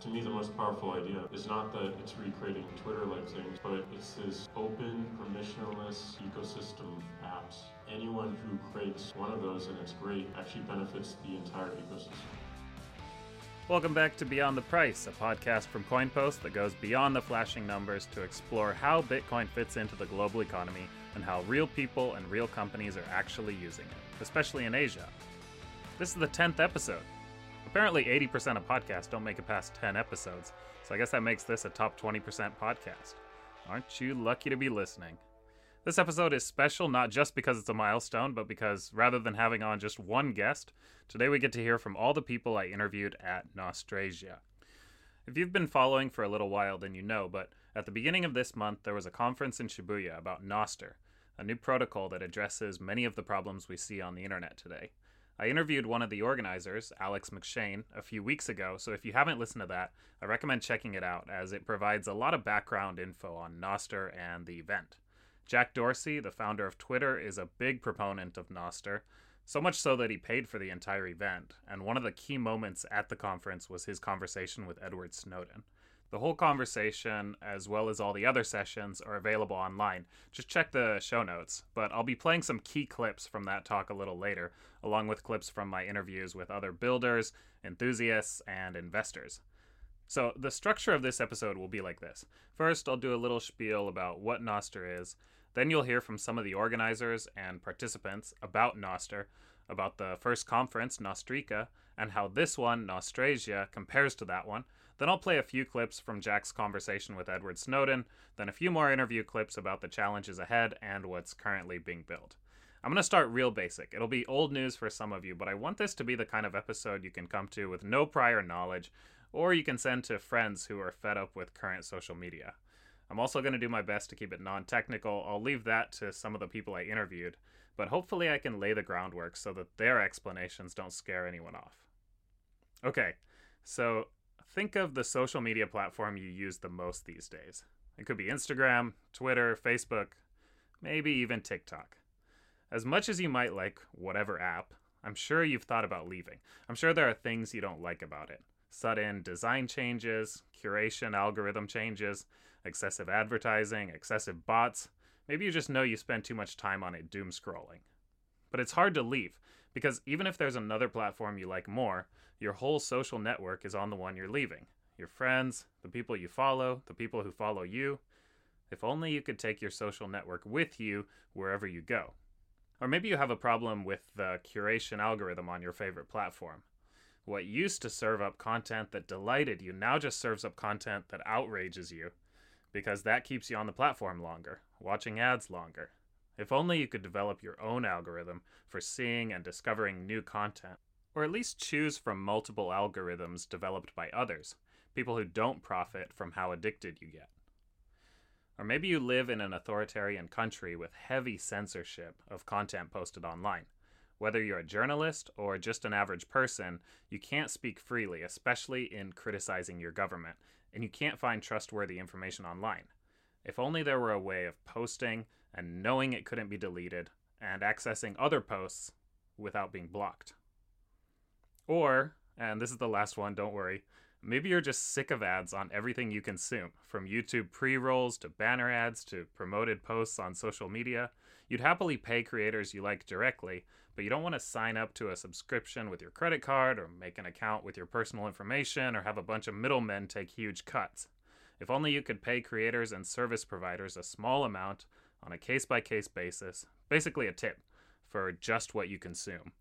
To me, the most powerful idea is not that it's recreating Twitter like things, but it's this open, permissionless ecosystem of apps. Anyone who creates one of those and it's great actually benefits the entire ecosystem. Welcome back to Beyond the Price, a podcast from CoinPost that goes beyond the flashing numbers to explore how Bitcoin fits into the global economy and how real people and real companies are actually using it, especially in Asia. This is the 10th episode. Apparently, 80% of podcasts don't make it past 10 episodes, so I guess that makes this a top 20% podcast. Aren't you lucky to be listening? This episode is special not just because it's a milestone, but because rather than having on just one guest, today we get to hear from all the people I interviewed at Nostrasia. If you've been following for a little while, then you know, but at the beginning of this month, there was a conference in Shibuya about Nostr, a new protocol that addresses many of the problems we see on the internet today. I interviewed one of the organizers, Alex McShane, a few weeks ago, so if you haven't listened to that, I recommend checking it out as it provides a lot of background info on Nostr and the event. Jack Dorsey, the founder of Twitter, is a big proponent of Nostr, so much so that he paid for the entire event, and one of the key moments at the conference was his conversation with Edward Snowden. The whole conversation, as well as all the other sessions, are available online. Just check the show notes, but I'll be playing some key clips from that talk a little later, along with clips from my interviews with other builders, enthusiasts, and investors. So, the structure of this episode will be like this. First, I'll do a little spiel about what Nostr is. Then, you'll hear from some of the organizers and participants about Nostr, about the first conference, Nostrica, and how this one, Nostrasia, compares to that one. Then, I'll play a few clips from Jack's conversation with Edward Snowden, then, a few more interview clips about the challenges ahead and what's currently being built. I'm going to start real basic. It'll be old news for some of you, but I want this to be the kind of episode you can come to with no prior knowledge or you can send to friends who are fed up with current social media. I'm also going to do my best to keep it non technical. I'll leave that to some of the people I interviewed, but hopefully I can lay the groundwork so that their explanations don't scare anyone off. Okay, so think of the social media platform you use the most these days. It could be Instagram, Twitter, Facebook, maybe even TikTok. As much as you might like whatever app, I'm sure you've thought about leaving. I'm sure there are things you don't like about it sudden design changes, curation algorithm changes, excessive advertising, excessive bots. Maybe you just know you spend too much time on it doom scrolling. But it's hard to leave because even if there's another platform you like more, your whole social network is on the one you're leaving. Your friends, the people you follow, the people who follow you. If only you could take your social network with you wherever you go. Or maybe you have a problem with the curation algorithm on your favorite platform. What used to serve up content that delighted you now just serves up content that outrages you because that keeps you on the platform longer, watching ads longer. If only you could develop your own algorithm for seeing and discovering new content, or at least choose from multiple algorithms developed by others, people who don't profit from how addicted you get. Or maybe you live in an authoritarian country with heavy censorship of content posted online. Whether you're a journalist or just an average person, you can't speak freely, especially in criticizing your government, and you can't find trustworthy information online. If only there were a way of posting and knowing it couldn't be deleted, and accessing other posts without being blocked. Or, and this is the last one, don't worry, maybe you're just sick of ads on everything you consume, from YouTube pre rolls to banner ads to promoted posts on social media. You'd happily pay creators you like directly, but you don't want to sign up to a subscription with your credit card or make an account with your personal information or have a bunch of middlemen take huge cuts. If only you could pay creators and service providers a small amount on a case by case basis, basically a tip, for just what you consume.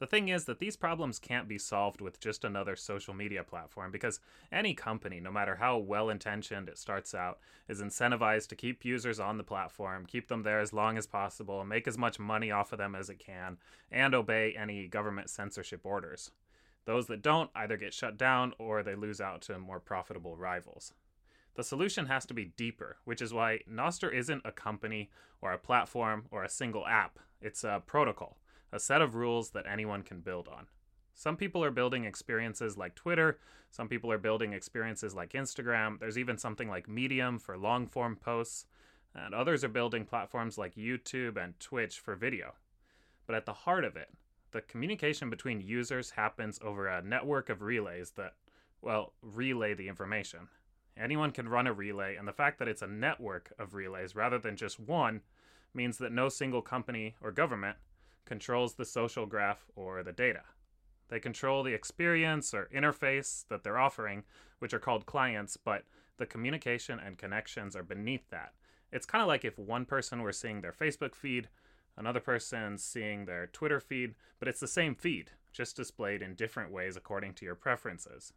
The thing is that these problems can't be solved with just another social media platform because any company, no matter how well intentioned it starts out, is incentivized to keep users on the platform, keep them there as long as possible, make as much money off of them as it can, and obey any government censorship orders. Those that don't either get shut down or they lose out to more profitable rivals. The solution has to be deeper, which is why Nostr isn't a company or a platform or a single app, it's a protocol a set of rules that anyone can build on. Some people are building experiences like Twitter, some people are building experiences like Instagram, there's even something like Medium for long form posts, and others are building platforms like YouTube and Twitch for video. But at the heart of it, the communication between users happens over a network of relays that, well, relay the information. Anyone can run a relay, and the fact that it's a network of relays rather than just one means that no single company or government controls the social graph or the data. They control the experience or interface that they're offering, which are called clients, but the communication and connections are beneath that. It's kind of like if one person were seeing their Facebook feed, another person seeing their Twitter feed, but it's the same feed, just displayed in different ways according to your preferences.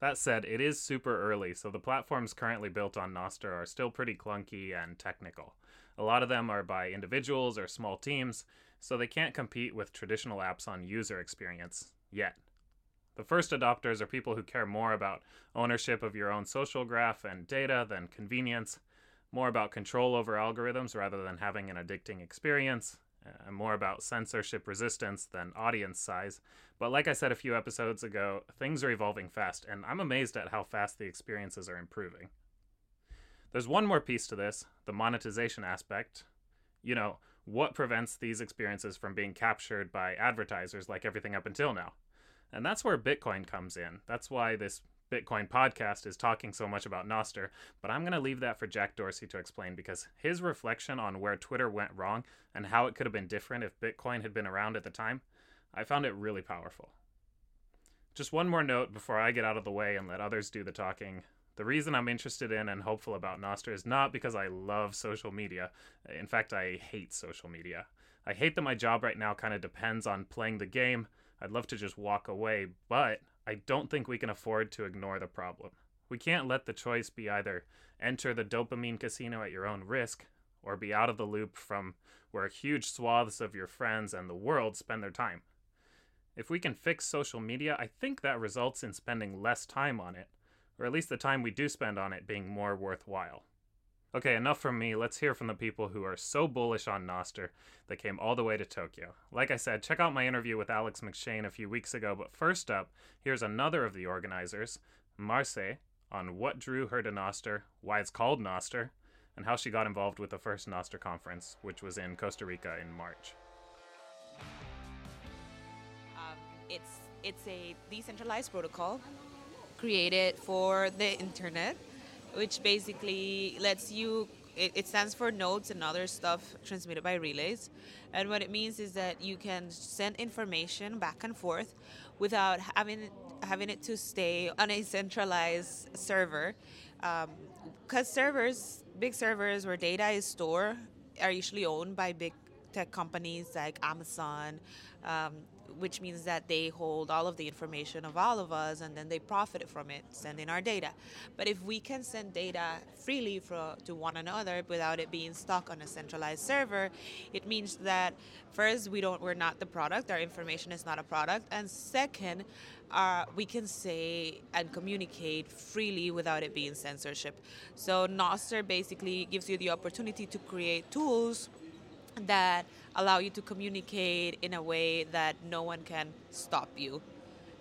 That said, it is super early, so the platforms currently built on Nostr are still pretty clunky and technical. A lot of them are by individuals or small teams, so they can't compete with traditional apps on user experience yet. The first adopters are people who care more about ownership of your own social graph and data than convenience, more about control over algorithms rather than having an addicting experience, and more about censorship resistance than audience size. But like I said a few episodes ago, things are evolving fast, and I'm amazed at how fast the experiences are improving. There's one more piece to this the monetization aspect. You know, what prevents these experiences from being captured by advertisers like everything up until now? And that's where Bitcoin comes in. That's why this Bitcoin podcast is talking so much about Nostr, but I'm going to leave that for Jack Dorsey to explain because his reflection on where Twitter went wrong and how it could have been different if Bitcoin had been around at the time, I found it really powerful. Just one more note before I get out of the way and let others do the talking. The reason I'm interested in and hopeful about Nostr is not because I love social media. In fact, I hate social media. I hate that my job right now kind of depends on playing the game. I'd love to just walk away, but I don't think we can afford to ignore the problem. We can't let the choice be either enter the dopamine casino at your own risk or be out of the loop from where huge swaths of your friends and the world spend their time. If we can fix social media, I think that results in spending less time on it or at least the time we do spend on it being more worthwhile. Okay, enough from me. Let's hear from the people who are so bullish on Nostr that came all the way to Tokyo. Like I said, check out my interview with Alex McShane a few weeks ago, but first up, here's another of the organizers, Marce, on what drew her to Nostr, why it's called Nostr, and how she got involved with the first Nostr conference, which was in Costa Rica in March. Um, it's it's a decentralized protocol created for the internet, which basically lets you. It, stands for nodes and other stuff transmitted by relays, and what it means is that you can send information back and forth without having having it to stay on a centralized server, because um, servers, big servers where data is stored, are usually owned by big tech companies like Amazon, um, which means that they hold all of the information of all of us and then they profit from it, sending our data. But if we can send data freely for, to one another without it being stuck on a centralized server, it means that first we don't we're not the product, our information is not a product, and second, uh, we can say and communicate freely without it being censorship. So Nostr basically gives you the opportunity to create tools that allow you to communicate in a way that no one can stop you.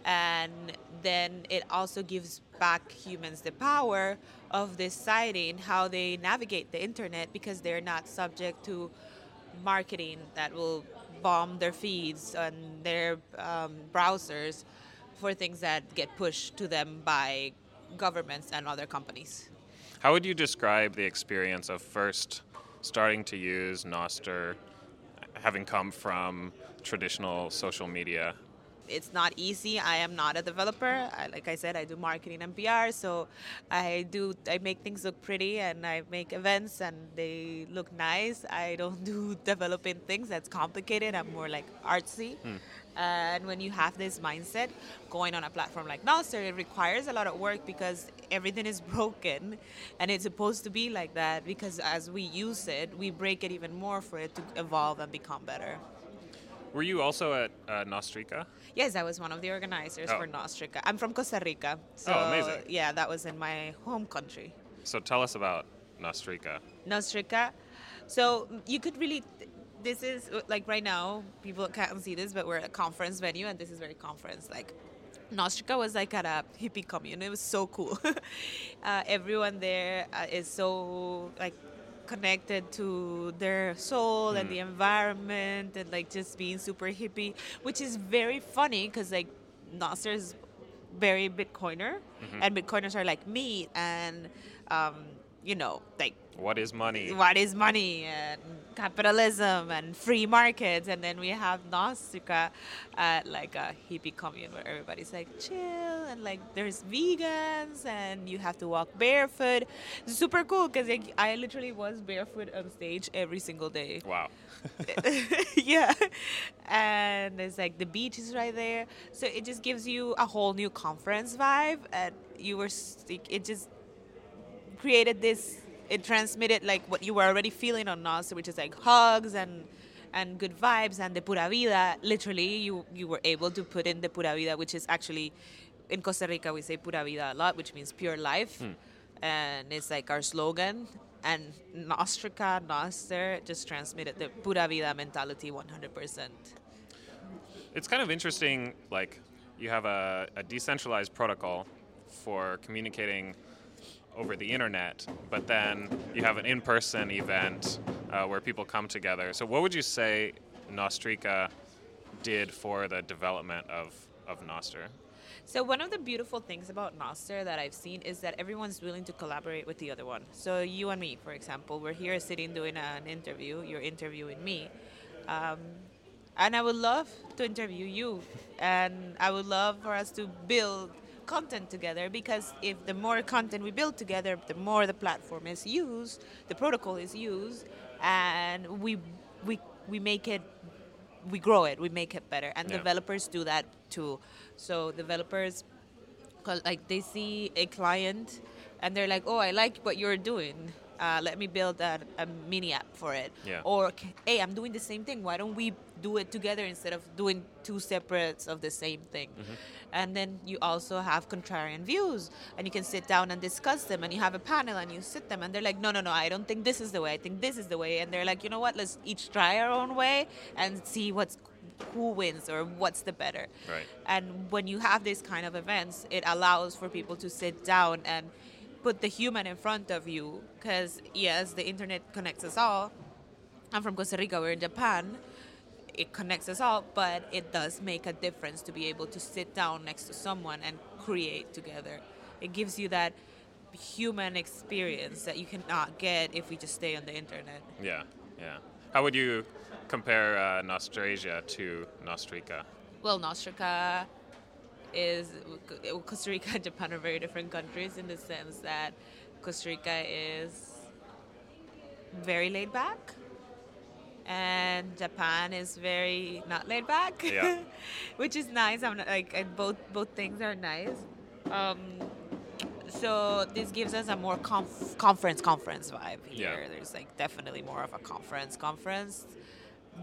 And then it also gives back humans the power of deciding how they navigate the internet because they're not subject to marketing that will bomb their feeds and their um, browsers for things that get pushed to them by governments and other companies. How would you describe the experience of first starting to use Nostr, having come from traditional social media? It's not easy. I am not a developer. I, like I said, I do marketing and PR, so I do I make things look pretty and I make events and they look nice. I don't do developing things that's complicated. I'm more like artsy. Hmm. And when you have this mindset, going on a platform like Nostr, it requires a lot of work because everything is broken, and it's supposed to be like that because as we use it, we break it even more for it to evolve and become better. Were you also at uh, Nostrica? Yes, I was one of the organizers oh. for Nostrica. I'm from Costa Rica. So, oh, amazing. Yeah, that was in my home country. So tell us about Nostrica. Nostrica. So you could really this is like right now people can't see this but we're at a conference venue and this is very conference like Nostrica was like at a hippie commune. It was so cool. uh, everyone there uh, is so like connected to their soul mm. and the environment and like just being super hippie, which is very funny because like Nostr is very Bitcoiner, and Bitcoiners are like me, and um, you know, like What is money? what is money? And capitalism and free markets. And then we have Nostrica at uh, like a hippie commune where everybody's like chill and like there's vegans and you have to walk barefoot. Super cool because like, I literally was barefoot on stage every single day. Wow. yeah. And it's like the beach is right there. So it just gives you a whole new conference vibe. And you were it just created this it transmitted like what you were already feeling on us which is like hugs and and good vibes and the pura vida. Literally you you were able to put in the pura vida which is actually in costa rica we say pura vida a lot which means pure life. Hmm. And it's like our slogan. And nostrica Nostr just transmitted the pura vida mentality 100% It's kind of interesting, like, you have a, a decentralized protocol for communicating over the internet, but then you have an in person event uh, where people come together. So, what would you say Nostrica did for the development of, of Nostr? So one of the beautiful things about Nostr that I've seen is that everyone's willing to collaborate with the other one. So you and me, for example, we're here sitting doing an interview. You're interviewing me, um, and I would love to interview you, and I would love for us to build content together because if the more content we build together, the more the platform is used, the protocol is used, and we we we make it we grow it, we make it better, and Yeah. developers do that too. So developers, like they see a client, and they're like, "Oh, I like what you're doing. Uh, let me build a, a mini app for it." Yeah. Or, "Hey, I'm doing the same thing. Why don't we do it together instead of doing two separates of the same thing?" And then you also have contrarian views, and you can sit down and discuss them, and you have a panel, and you sit them, and they're like, "No, no, no, I don't think this is the way. I think this is the way." And they're like, "You know what? Let's each try our own way and see what's who wins or what's the better." Right. And when you have these kind of events, it allows for people to sit down and put the human in front of you. Because, yes, the internet connects us all. I'm from Costa Rica, we're in Japan. It connects us all, but it does make a difference to be able to sit down next to someone and create together. It gives you that human experience that you cannot get if we just stay on the internet. Yeah, yeah. How would you compare uh, Nostrasia to Nostrica? Well, Nostrica is Costa Rica and Japan are very different countries in the sense that Costa Rica is very laid back, and Japan is very not laid back. Yeah. which is nice. I'm not, like both both things are nice. Um, so this gives us a more conf- conference conference vibe Yeah. here. There's like definitely more of a conference conference.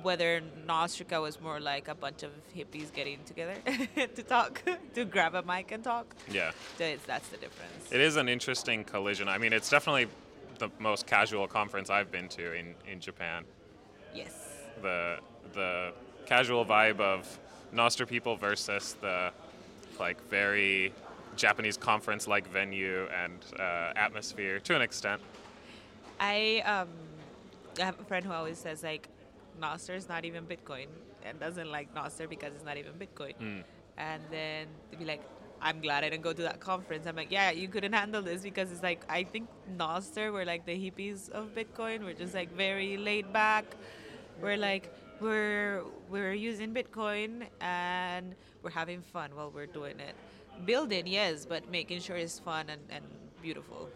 Whether Nostrica was more like a bunch of hippies getting together to talk, to grab a mic and talk. Yeah. It's, that's the difference. It is an interesting collision. I mean, it's definitely the most casual conference I've been to in, in Japan. yes. The the casual vibe of Nostr people versus the like very Japanese conference like venue and uh, atmosphere to an extent. I um, I have a friend who always says like, Nostr is not even Bitcoin, and doesn't like Nostr because it's not even Bitcoin. Hmm. And then to be like, I'm glad I didn't go to that conference. I'm like, yeah, you couldn't handle this because it's like I think Nostr were like the hippies of Bitcoin. We're just like very laid back. We're like we're we're using Bitcoin and we're having fun while we're doing it. Building, yes, but making sure it's fun and, and beautiful.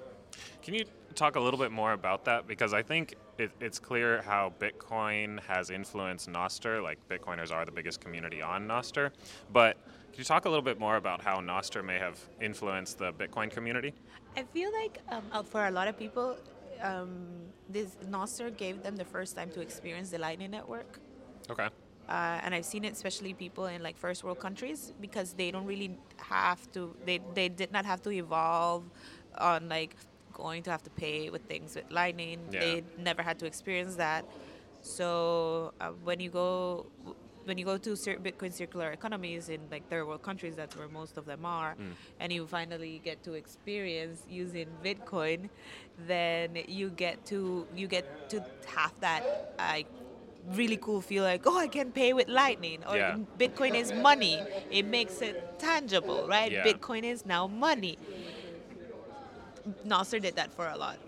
Can you talk a little bit more about that? Because I think it, it's clear how Bitcoin has influenced Nostr. Like, Bitcoiners are the biggest community on Nostr. But can you talk a little bit more about how Nostr may have influenced the Bitcoin community? I feel like um, uh, for a lot of people, um, this Nostr gave them the first time to experience the Lightning Network. Okay. Uh, and I've seen it, especially people in like first world countries, because they don't really have to. They they did not have to evolve on like going to have to pay with things with Lightning. Yeah. They never had to experience that. So uh, when you go when you go to cir- Bitcoin circular economies in like third world countries, that's where most of them are, and you finally get to experience using Bitcoin, then you get to you get to have that like really cool feel like oh I can pay with Lightning or Yeah. Bitcoin is money. It makes it tangible, right? Yeah. Bitcoin is now money. Nostr did that for a lot.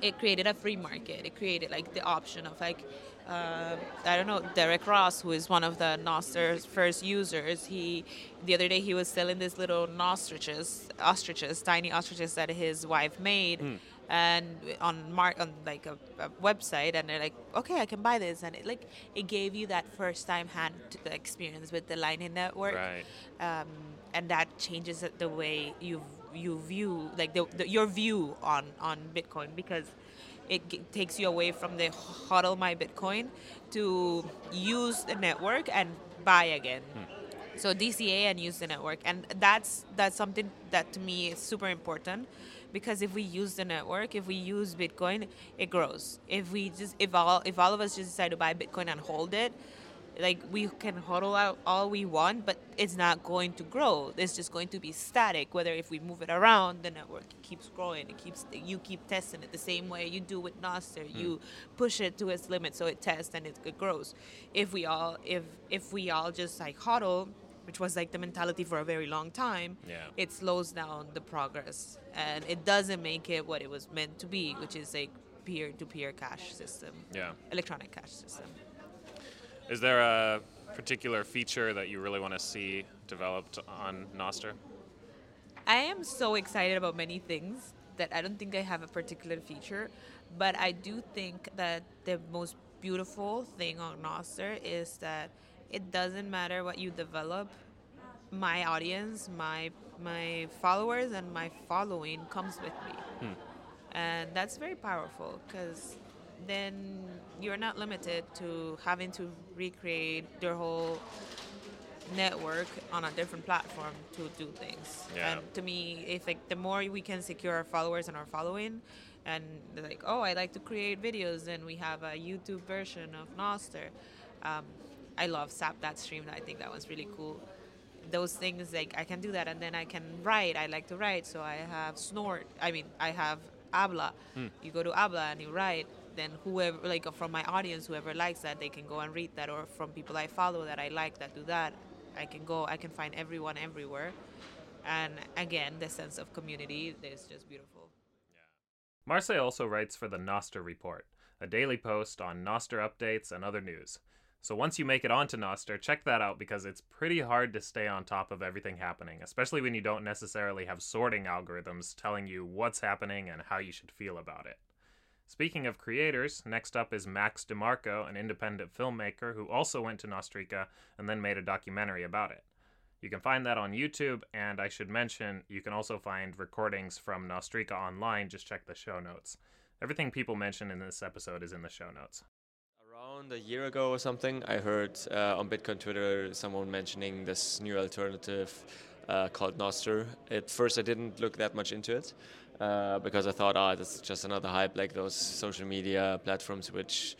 It created a free market. It created like the option of like, uh, I don't know, Derek Ross, who is one of the Nostr's first users. He, the other day, he was selling this little ostriches, ostriches, tiny ostriches that his wife made, and on mark on like a, a website, and they're like, okay, I can buy this, and it like it gave you that first time hand experience with the Lightning Network Right. um, and that changes the way you you view like the, the, your view on on Bitcoin because it g- takes you away from the hodl my Bitcoin to use the network and buy again. Hmm. So DCA and use the network, and that's that's something that to me is super important because if we use the network, if we use Bitcoin, it grows. If we just if all if all of us just decide to buy Bitcoin and hold it, like we can hodl out all we want, but it's not going to grow. It's just going to be static. Whether if we move it around, the network keeps growing. It keeps you keep testing it the same way you do with Nostr. Hmm. You push it to its limit so it tests and it, grows. If we all if if we all just like hodl, which was like the mentality for a very long time, Yeah. it slows down the progress and it doesn't make it what it was meant to be, which is a peer-to-peer cash system, Yeah. electronic cash system. Is there a particular feature that you really want to see developed on Nostr? I am so excited about many things that I don't think I have a particular feature, but I do think that the most beautiful thing on Nostr is that it doesn't matter what you develop. My audience, my my followers, and my following comes with me, hmm. and that's very powerful because then you're not limited to having to recreate your whole network on a different platform to do things. Yeah. And to me, if like the more we can secure our followers and our following, and they're like, oh, I like to create videos, and we have a YouTube version of Nostr. Um, I love Zap.stream. I think that was really cool. Those things like I can do that, and then I can write. I like to write, so I have Snort. I mean, I have Habla. You go to Habla and you write. Then whoever, like uh, from my audience, whoever likes that, they can go and read that, or from people I follow that I like that do that, I can go. I can find everyone everywhere, and again, the sense of community is just beautiful. Marce also writes for the Nostr Report, a daily post on Nostr updates and other news. So once you make it onto Nostr, check that out because it's pretty hard to stay on top of everything happening, especially when you don't necessarily have sorting algorithms telling you what's happening and how you should feel about it. Speaking of creators, next up is Max DeMarco, an independent filmmaker who also went to Nostrica and then made a documentary about it. You can find that on YouTube, and I should mention you can also find recordings from Nostrica online. Just check the show notes. Everything people mention in this episode is in the show notes. Around a year ago or something, I heard uh, on Bitcoin Twitter someone mentioning this new alternative uh, called Nostr. At first, I didn't look that much into it uh, because I thought, ah, that's just another hype like those social media platforms which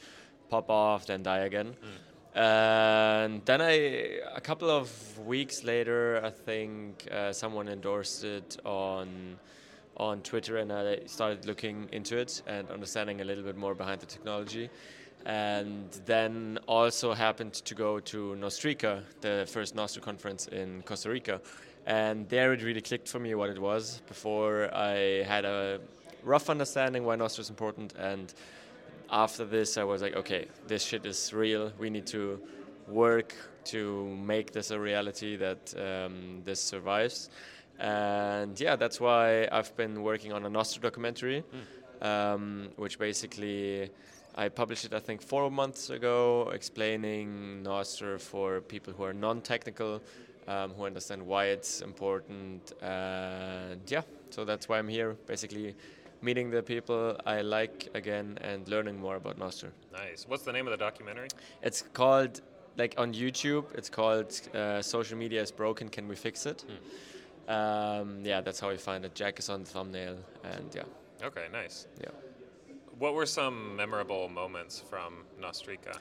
pop off then die again. And then I, a couple of weeks later, I think uh, someone endorsed it on on Twitter, and I started looking into it and understanding a little bit more behind the technology. And then also happened to go to Nostrica, the first Nostr conference in Costa Rica, and there it really clicked for me what it was. Before I had a rough understanding why Nostr is important, and after this, I was like, okay, this shit is real. We need to work to make this a reality that um, this survives. And yeah, that's why I've been working on a Nostr documentary, um, which basically I published it, I think, four months ago, explaining Nostr for people who are non technical, um, who understand why it's important. And yeah, so that's why I'm here, basically meeting the people I like again and learning more about Nostr. Nice. What's the name of the documentary? It's called, like on YouTube, it's called uh, Social Media is Broken, Can We Fix It? Um, yeah, that's how you find it. Jack is on the thumbnail, and yeah, Okay, nice. yeah. What were some memorable moments from Nostrica?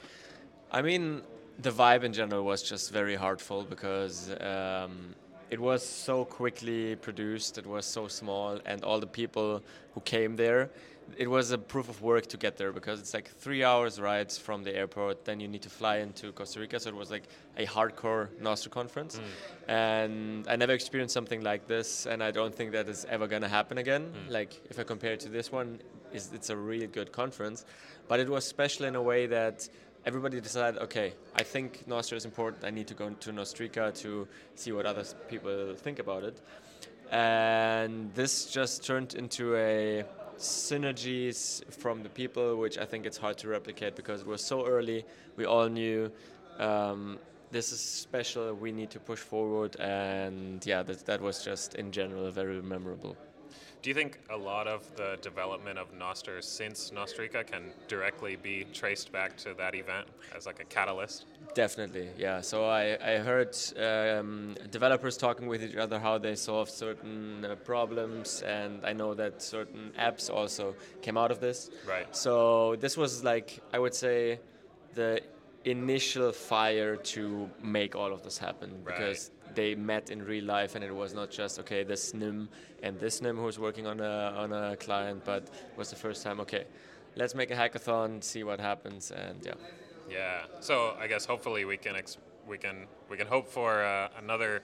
I mean, the vibe in general was just very heartful because um, it was so quickly produced, it was so small, and all the people who came there, it was a proof of work to get there because it's like three hours rides from the airport. Then you need to fly into Costa Rica, so it was like a hardcore Nostr conference, mm. and I never experienced something like this, and I don't think that is ever gonna happen again. Mm. Like if I compare it to this one, it's a really good conference, but it was special in a way that everybody decided, okay, I think Nostr is important. I need to go to Nostrica to see what other people think about it. And this just turned into a synergies from the people, which I think it's hard to replicate because was so early. We all knew um, this is special. We need to push forward, and yeah, that, that was just in general very memorable. Do you think a lot of the development of Nostr since Nostrica can directly be traced back to that event as like a catalyst? Definitely, yeah. So I, I heard um, developers talking with each other how they solved certain uh, problems, and I know that certain apps also came out of this. Right. So this was like, I would say, the initial fire to make all of this happen right. because they met in real life and it was not just okay this nim and this nim who's working on a on a client but it was the first time okay let's make a hackathon see what happens and yeah yeah so i guess hopefully we can ex- we can we can hope for uh, another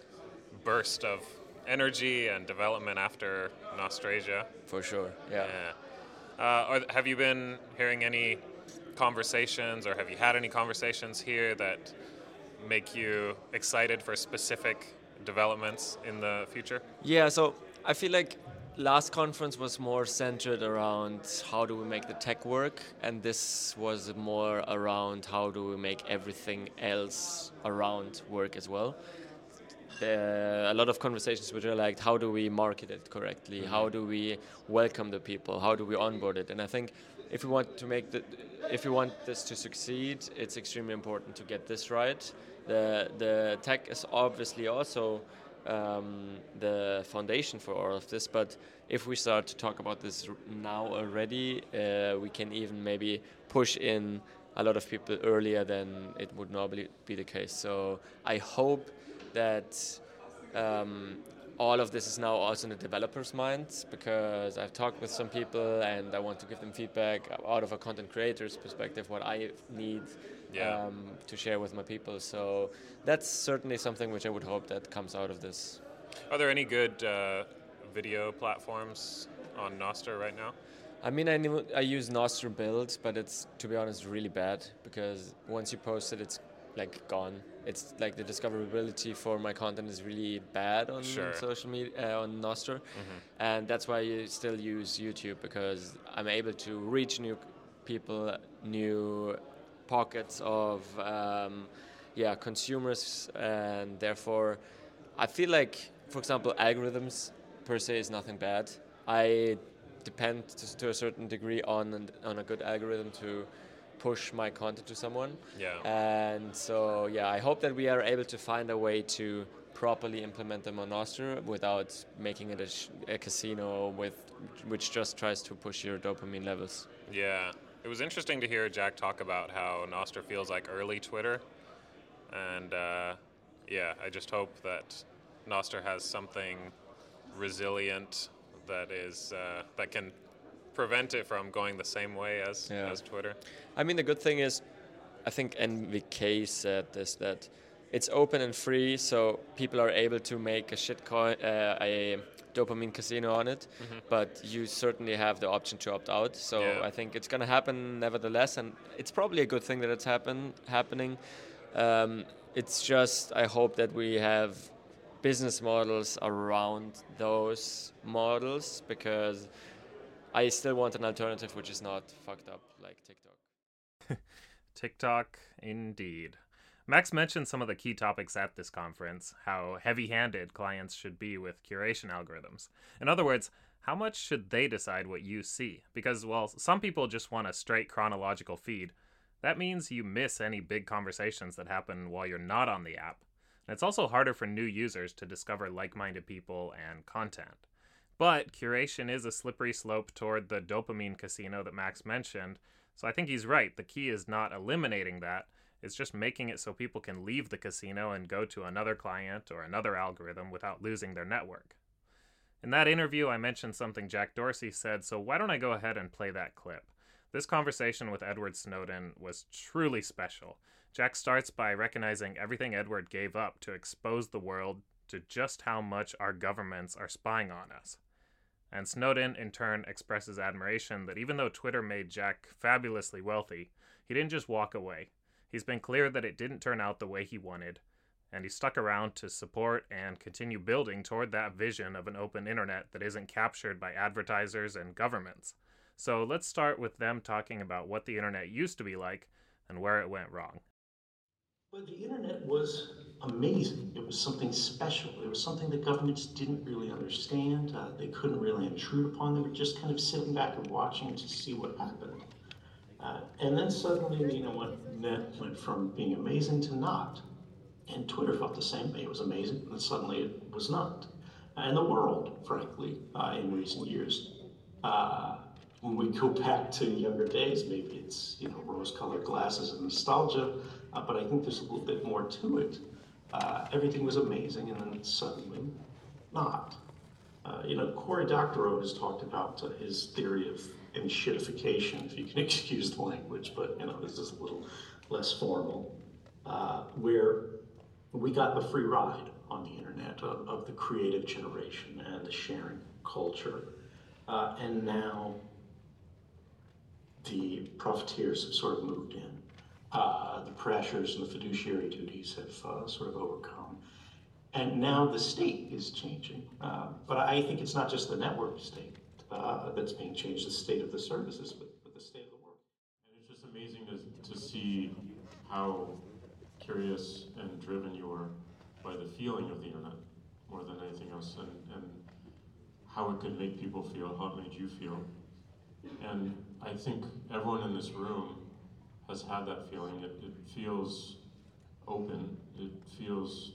burst of energy and development after Nostrasia. For sure, yeah. yeah. Uh, have you been hearing any conversations, or have you had any conversations here that make you excited for specific developments in the future? Yeah, so I feel like last conference was more centered around how do we make the tech work, and this was more around how do we make everything else around work as well. There a lot of conversations which are like, how do we market it correctly? Mm-hmm. How do we welcome the people? How do we onboard it? And I think if we want to make the, if we want this to succeed, it's extremely important to get this right. The the tech is obviously also um, the foundation for all of this, but if we start to talk about this now already, uh, we can even maybe push in a lot of people earlier than it would normally be the case. So I hope that um, all of this is now also in the developers' minds because I've talked with some people and I want to give them feedback out of a content creator's perspective, what I need yeah. um, to share with my people. So that's certainly something which I would hope that comes out of this. Are there any good uh, video platforms on Nostr right now? I mean, I, I use Nostr Build, but it's to be honest really bad because once you post it, it's like gone. It's like the discoverability for my content is really bad on sure. social media uh, on Nostr, mm-hmm. and that's why you still use YouTube because I'm able to reach new people, new pockets of um, yeah consumers, and therefore I feel like, for example, algorithms per se is nothing bad. I depend to, to a certain degree on on a good algorithm to push my content to someone. Yeah. And so yeah, I hope that we are able to find a way to properly implement them the Nostr without making it a, sh- a, casino with which just tries to push your dopamine levels. Yeah. It was interesting to hear Jack talk about how Nostr feels like early Twitter. And uh, yeah, I just hope that Nostr has something resilient that is uh, that can prevent it from going the same way as yeah. as Twitter. I mean, the good thing is, I think NVK said this that it's open and free, so people are able to make a shitcoin, uh, a dopamine casino on it. Mm-hmm. But you certainly have the option to opt out. So yeah. I think it's going to happen nevertheless, and it's probably a good thing that it's happen happening. Um, it's just I hope that we have business models around those models because I still want an alternative which is not fucked up like TikTok. TikTok, indeed. Max mentioned some of the key topics at this conference, how heavy handed clients should be with curation algorithms. In other words, how much should they decide what you see? Because, while some people just want a straight chronological feed. That means you miss any big conversations that happen while you're not on the app. And it's also harder for new users to discover like minded people and content. But curation is a slippery slope toward the dopamine casino that Max mentioned, so I think he's right. The key is not eliminating that, It's just making it so people can leave the casino and go to another client or another algorithm without losing their network. In that interview, I mentioned something Jack Dorsey said, so why don't I go ahead and play that clip? This conversation with Edward Snowden was truly special. Jack starts by recognizing everything Edward gave up to expose the world to just how much our governments are spying on us. And Snowden, in turn, expresses admiration that even though Twitter made Jack fabulously wealthy, he didn't just walk away. He's been clear that it didn't turn out the way he wanted, and he stuck around to support and continue building toward that vision of an open internet that isn't captured by advertisers and governments. So let's start with them talking about what the internet used to be like and where it went wrong. But the internet was amazing. It was something special. It was something that governments didn't really understand. Uh, they couldn't really intrude upon. They were just kind of sitting back and watching to see what happened. Uh, and then suddenly, you know, what net went from being amazing to not. And Twitter felt the same way. It was amazing, and suddenly it was not. And the world, frankly, uh, in recent years, uh, when we go back to younger days, maybe it's you know rose-colored glasses and nostalgia, uh, but I think there's a little bit more to it. Uh, everything was amazing, and then suddenly, not. Uh, you know, Cory Doctorow has talked about uh, his theory of enshittification, if you can excuse the language, but you know this is a little less formal, uh, where we got the free ride on the internet of, of the creative generation and the sharing culture. Uh, and now the profiteers have sort of moved in. Uh, the pressures and the fiduciary duties have uh, sort of overcome. And now the state is changing. Uh, but I think it's not just the network state uh, that's being changed, the state of the services, but, but the state of the world. And it's just amazing to, to see how curious and driven you are by the feeling of the internet more than anything else and, and how it could make people feel, how it made you feel. And I think everyone in this room has had that feeling. It, it feels open, it feels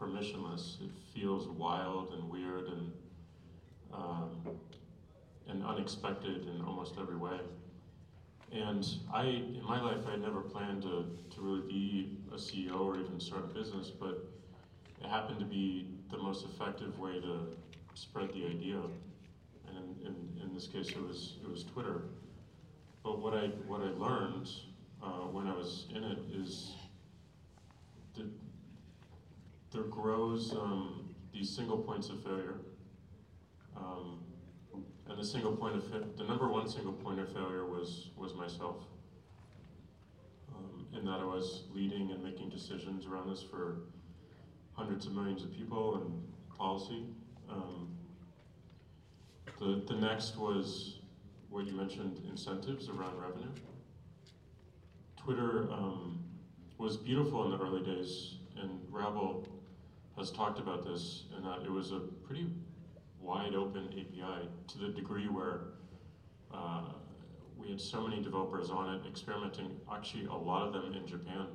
permissionless, it feels wild and weird and, um, and unexpected in almost every way. And I, in my life, I had never planned to, to really be a CEO or even start a business, but it happened to be the most effective way to spread the idea and in, in this case it was it was Twitter. But what I what I learned uh, when I was in it is that there grows um, these single points of failure. Um, and the single point of the number one single point of failure was was myself. Um, in that I was leading and making decisions around this for hundreds of millions of people and policy. Um, the, the next was what you mentioned, incentives around revenue. Twitter um, was beautiful in the early days, and Rabble has talked about this, and that it was a pretty wide open API to the degree where uh, we had so many developers on it experimenting, actually a lot of them in Japan.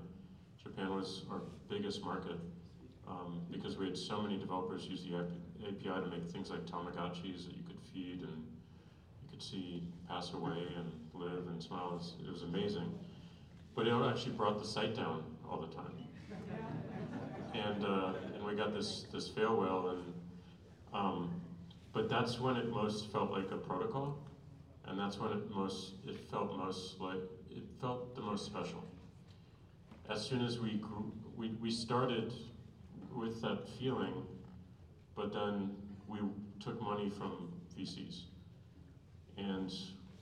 Japan was our biggest market um, because we had so many developers use the API to make things like Tamagotchis that you could feed and you could see pass away and live and smile. It was, it was amazing. But it actually brought the site down all the time. And, uh, and we got this, this fail whale and um, but that's when it most felt like a protocol and that's when it most it felt most like it felt the most special as soon as we grew, we, we started with that feeling but then we took money from VCs. And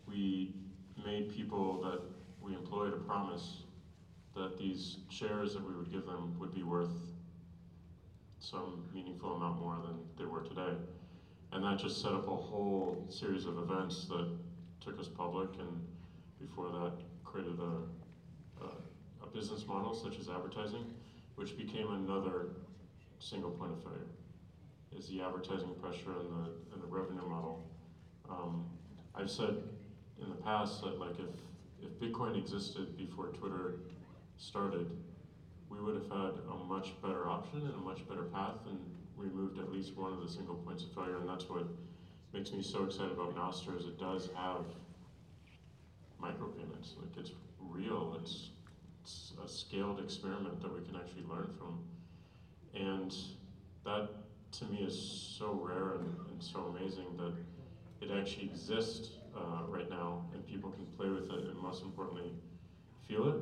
we made people that we employed a promise that these shares that we would give them would be worth some meaningful amount more than they were today. And that just set up a whole series of events that took us public and before that created a, a, a business model such as advertising, which became another single point of failure is the advertising pressure and the, and the revenue model. Um, I've said in the past that like if, if Bitcoin existed before Twitter started, we would have had a much better option and a much better path removed at least one of the single points of failure. And that's what makes me so excited about Nostr is it does have micropayments. Like it's real, it's a scaled experiment that we can actually learn from. And that to me is so rare and, and so amazing that it actually exists uh, right now and people can play with it and most importantly feel it.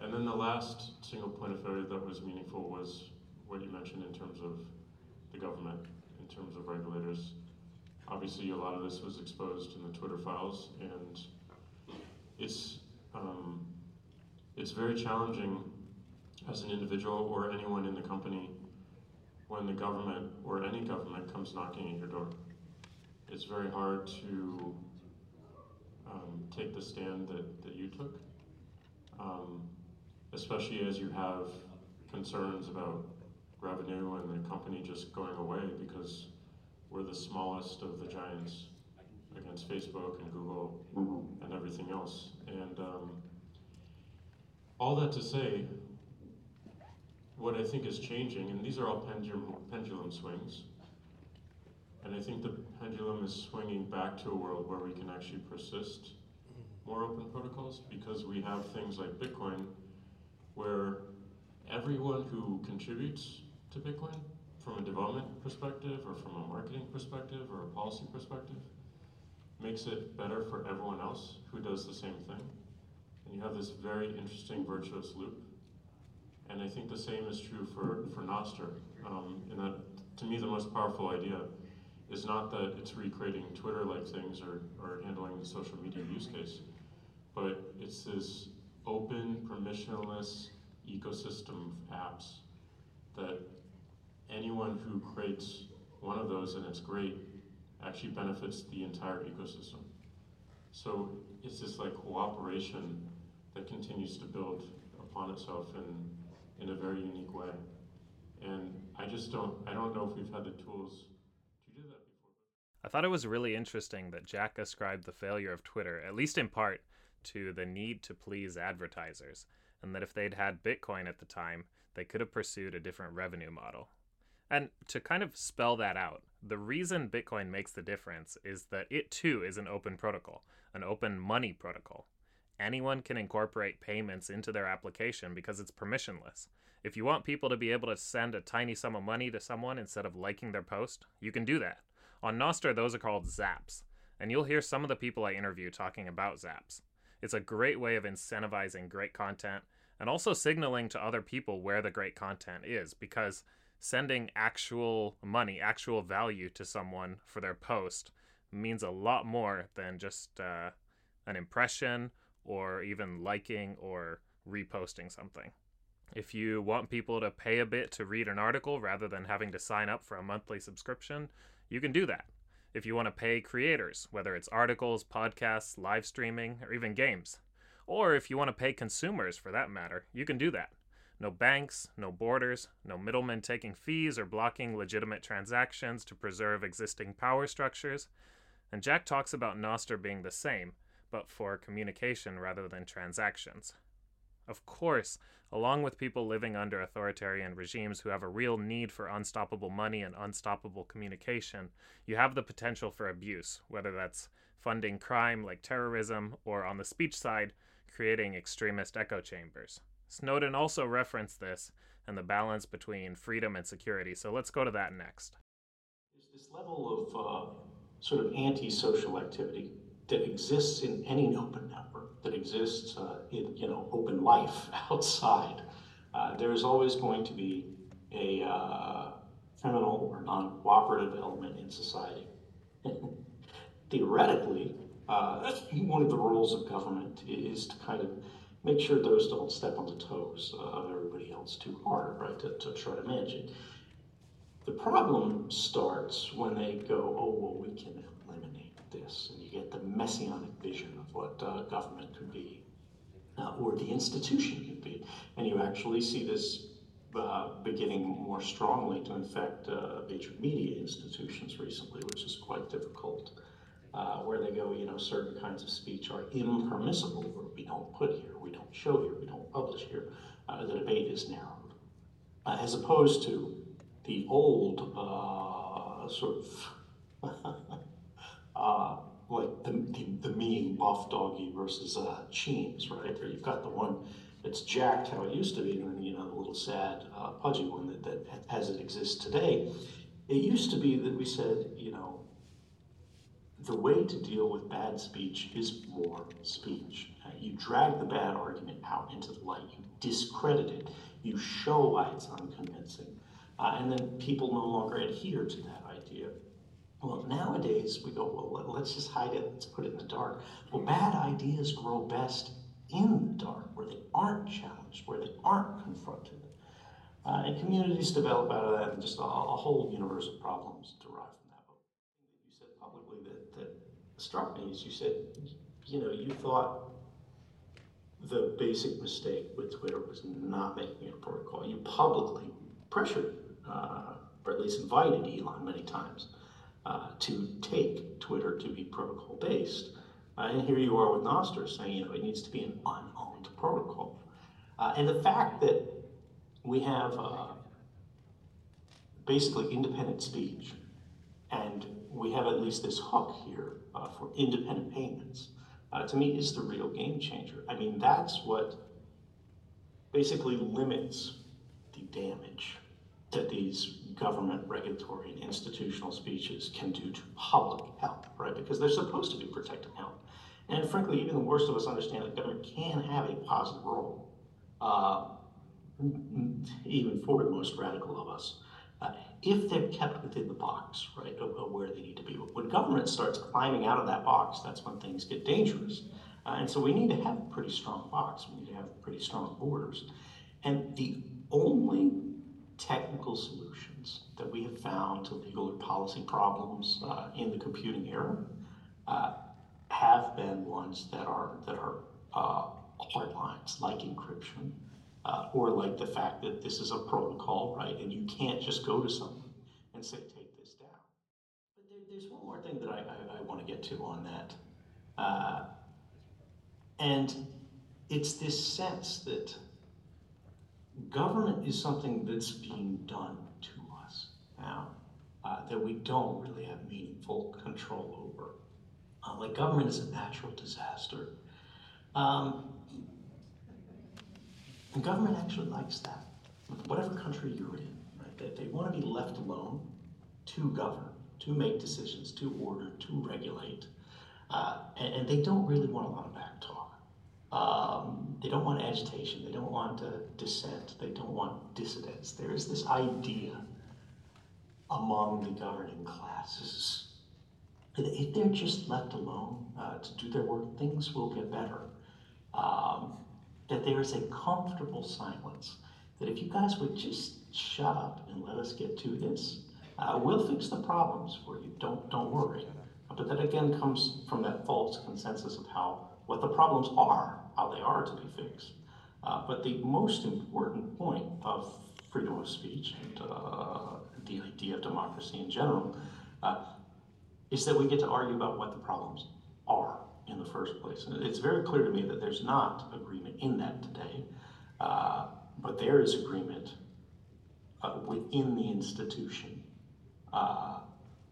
And then the last single point of failure that was meaningful was what you mentioned in terms of the government, in terms of regulators. Obviously, a lot of this was exposed in the Twitter files, and it's um, it's very challenging as an individual or anyone in the company when the government or any government comes knocking at your door. It's very hard to um, take the stand that, that you took, um, especially as you have concerns about revenue and the company just going away because we're the smallest of the giants against Facebook and Google mm-hmm. and everything else. And um, all that to say, what I think is changing, and these are all pendulum, pendulum swings, and I think the pendulum is swinging back to a world where we can actually persist more open protocols because we have things like Bitcoin where everyone who contributes to Bitcoin from a development perspective or from a marketing perspective or a policy perspective makes it better for everyone else who does the same thing. And you have this very interesting virtuous loop. And I think the same is true for, for Nostr. Um, and that, to me, the most powerful idea is not that it's recreating Twitter-like things or, or handling the social media use case, but it's this open, permissionless ecosystem of apps that anyone who creates one of those and it's great actually benefits the entire ecosystem. So it's this like cooperation that continues to build upon itself in, in a very unique way. And I just don't, I don't know if we've had the tools to do that before. I thought it was really interesting that Jack ascribed the failure of Twitter, at least in part, to the need to please advertisers, and that if they'd had Bitcoin at the time, they could have pursued a different revenue model. And to kind of spell that out, the reason Bitcoin makes the difference is that it too is an open protocol, an open money protocol. Anyone can incorporate payments into their application because it's permissionless. If you want people to be able to send a tiny sum of money to someone instead of liking their post, you can do that. On Nostr, those are called zaps, and you'll hear some of the people I interview talking about zaps. It's a great way of incentivizing great content and also signaling to other people where the great content is because sending actual money, actual value to someone for their post means a lot more than just uh, an impression or even liking or reposting something. If you want people to pay a bit to read an article rather than having to sign up for a monthly subscription, you can do that. If you want to pay creators, whether it's articles, podcasts, live streaming, or even games, or if you want to pay consumers for that matter, you can do that. No banks, no borders, no middlemen taking fees or blocking legitimate transactions to preserve existing power structures. And Jack talks about Nostr being the same, but for communication rather than transactions. Of course, along with people living under authoritarian regimes who have a real need for unstoppable money and unstoppable communication, you have the potential for abuse, whether that's funding crime like terrorism, or on the speech side, creating extremist echo chambers. Snowden also referenced this and the balance between freedom and security. So let's go to that next. There's this level of uh, sort of antisocial activity that exists in any open network, that exists uh, in you know open life outside. Uh, there is always going to be a uh, criminal or non-cooperative element in society. Theoretically, uh, one of the rules of government is to kind of make sure those don't step on the toes of everybody else too hard, right, to, to try to manage it. The problem starts when they go, oh, well, we can eliminate this, and you get the messianic vision of what uh, government could be, uh, or the institution could be, and you actually see this uh, beginning more strongly to infect uh, major media institutions recently, which is quite difficult uh, where they go, you know, certain kinds of speech are impermissible, or we don't put here, we don't show here, we don't publish here. Uh, the debate is narrowed. Uh, as opposed to the old uh, sort of uh, like the, the, the, mean buff doggy versus uh, Cheems, right? Where you've got the one that's jacked how it used to be, and then you know the little sad, pudgy one that, that as it exists today. It used to be that we said, you know, the way to deal with bad speech is more speech. Uh, you drag the bad argument out into the light, you discredit it, you show why it's unconvincing, uh, and then people no longer adhere to that idea. Well, nowadays we go, well, let's just hide it, let's put it in the dark. Well, bad ideas grow best in the dark, where they aren't challenged, where they aren't confronted. Uh, and communities develop out of that, and just a, a, whole universe of problems derive from that. But you said publicly that, that struck me is you said, you know, you thought the basic mistake with Twitter was not making a protocol. You publicly pressured, uh, or at least invited Elon many times uh, to take Twitter to be protocol based. Uh, and here you are with Nostr saying, you know, it needs to be an unowned protocol. Uh, and the fact that we have uh, basically independent speech, and we have at least this hook here uh, for independent payments, uh, to me is the real game changer. I mean, that's what basically limits the damage that these government regulatory and institutional speeches can do to public health, right? Because they're supposed to be protecting health. And frankly, even the worst of us understand that government can have a positive role, uh, even for the most radical of us, if they're kept within the box, right, of, of, where they need to be. When government starts climbing out of that box, that's when things get dangerous. Uh, and so we need to have a pretty strong box. We need to have pretty strong borders. And the only technical solutions that we have found to legal or policy problems uh, in the computing era uh, have been ones that are that are uh, hard lines, like encryption, uh, or like the fact that this is a protocol, right? And you can't just go to someone and say, "Take this down." But there, there's one more thing that I, I, I want to get to on that, uh, and it's this sense that government is something that's being done to us now uh, that we don't really have meaningful control over. Uh, like government is a natural disaster. Um, and government actually likes that. Whatever country you're in, right? They, they want to be left alone to govern, to make decisions, to order, to regulate. Uh, and, and, they don't really want a lot of back talk. Um, they don't want agitation. They don't want uh, dissent. They don't want dissidents. There is this idea among the governing classes that if they're just left alone uh, to do their work, things will get better. Um, that there is a comfortable silence. That if you guys would just shut up and let us get to this, uh, we'll fix the problems for you. Don't don't worry. But that again comes from that false consensus of how what the problems are how they are to be fixed. Uh, but the most important point of freedom of speech and uh, the idea of democracy in general uh, is that we get to argue about what the problems are in the first place. And it's very clear to me that there's not agreement in that today, uh, but there is agreement uh, within the institution uh,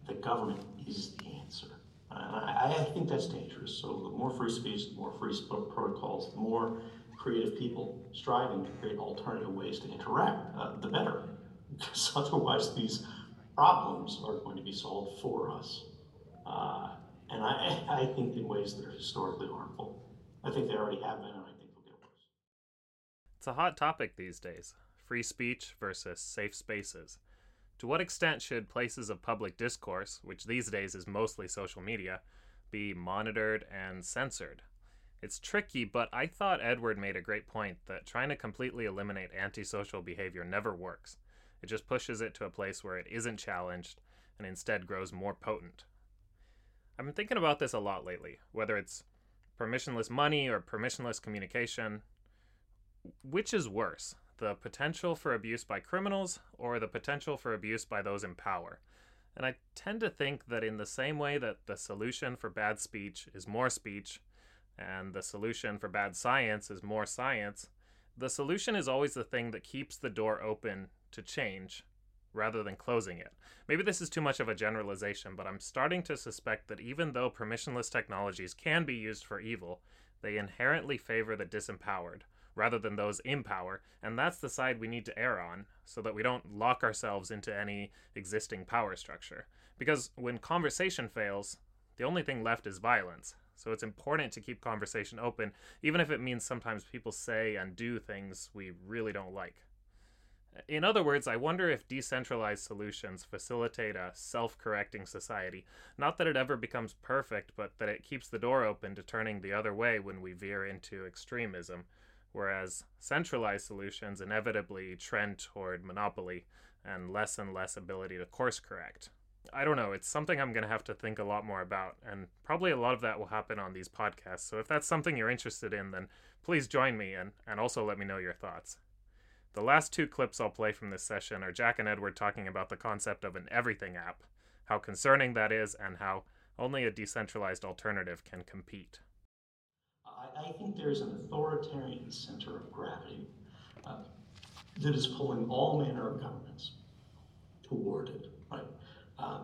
that government is the answer. I, I think that's dangerous. So the more free speech, the more free protocols, the more creative people striving to create alternative ways to interact, uh, the better. Because otherwise, these problems are going to be solved for us. Uh, and I, I think in ways that are historically harmful. I think they already have been, and I think they'll get worse. It's a hot topic these days free speech versus safe spaces. To what extent should places of public discourse, which these days is mostly social media, be monitored and censored? It's tricky, but I thought Edward made a great point that trying to completely eliminate antisocial behavior never works. It just pushes it to a place where it isn't challenged and instead grows more potent. I've been thinking about this a lot lately, whether it's permissionless money or permissionless communication. Which is worse, the potential for abuse by criminals or the potential for abuse by those in power. And I tend to think that in the same way that the solution for bad speech is more speech, and the solution for bad science is more science, the solution is always the thing that keeps the door open to change rather than closing it. Maybe this is too much of a generalization, but I'm starting to suspect that even though permissionless technologies can be used for evil, they inherently favor the disempowered rather than those in power, and that's the side we need to err on so that we don't lock ourselves into any existing power structure. Because when conversation fails, the only thing left is violence. So it's important to keep conversation open, even if it means sometimes people say and do things we really don't like. In other words, I wonder if decentralized solutions facilitate a self correcting society. Not that it ever becomes perfect, but that it keeps the door open to turning the other way when we veer into extremism, whereas centralized solutions inevitably trend toward monopoly and less and less ability to course correct. I don't know, it's something I'm going to have to think a lot more about, and probably a lot of that will happen on these podcasts. So if that's something you're interested in, then please join me and, and also let me know your thoughts. The last two clips I'll play from this session are Jack and Edward talking about the concept of an everything app, how concerning that is, and how only a decentralized alternative can compete. I, think there's an authoritarian center of gravity uh, that is pulling all manner of governments toward it, right? Uh,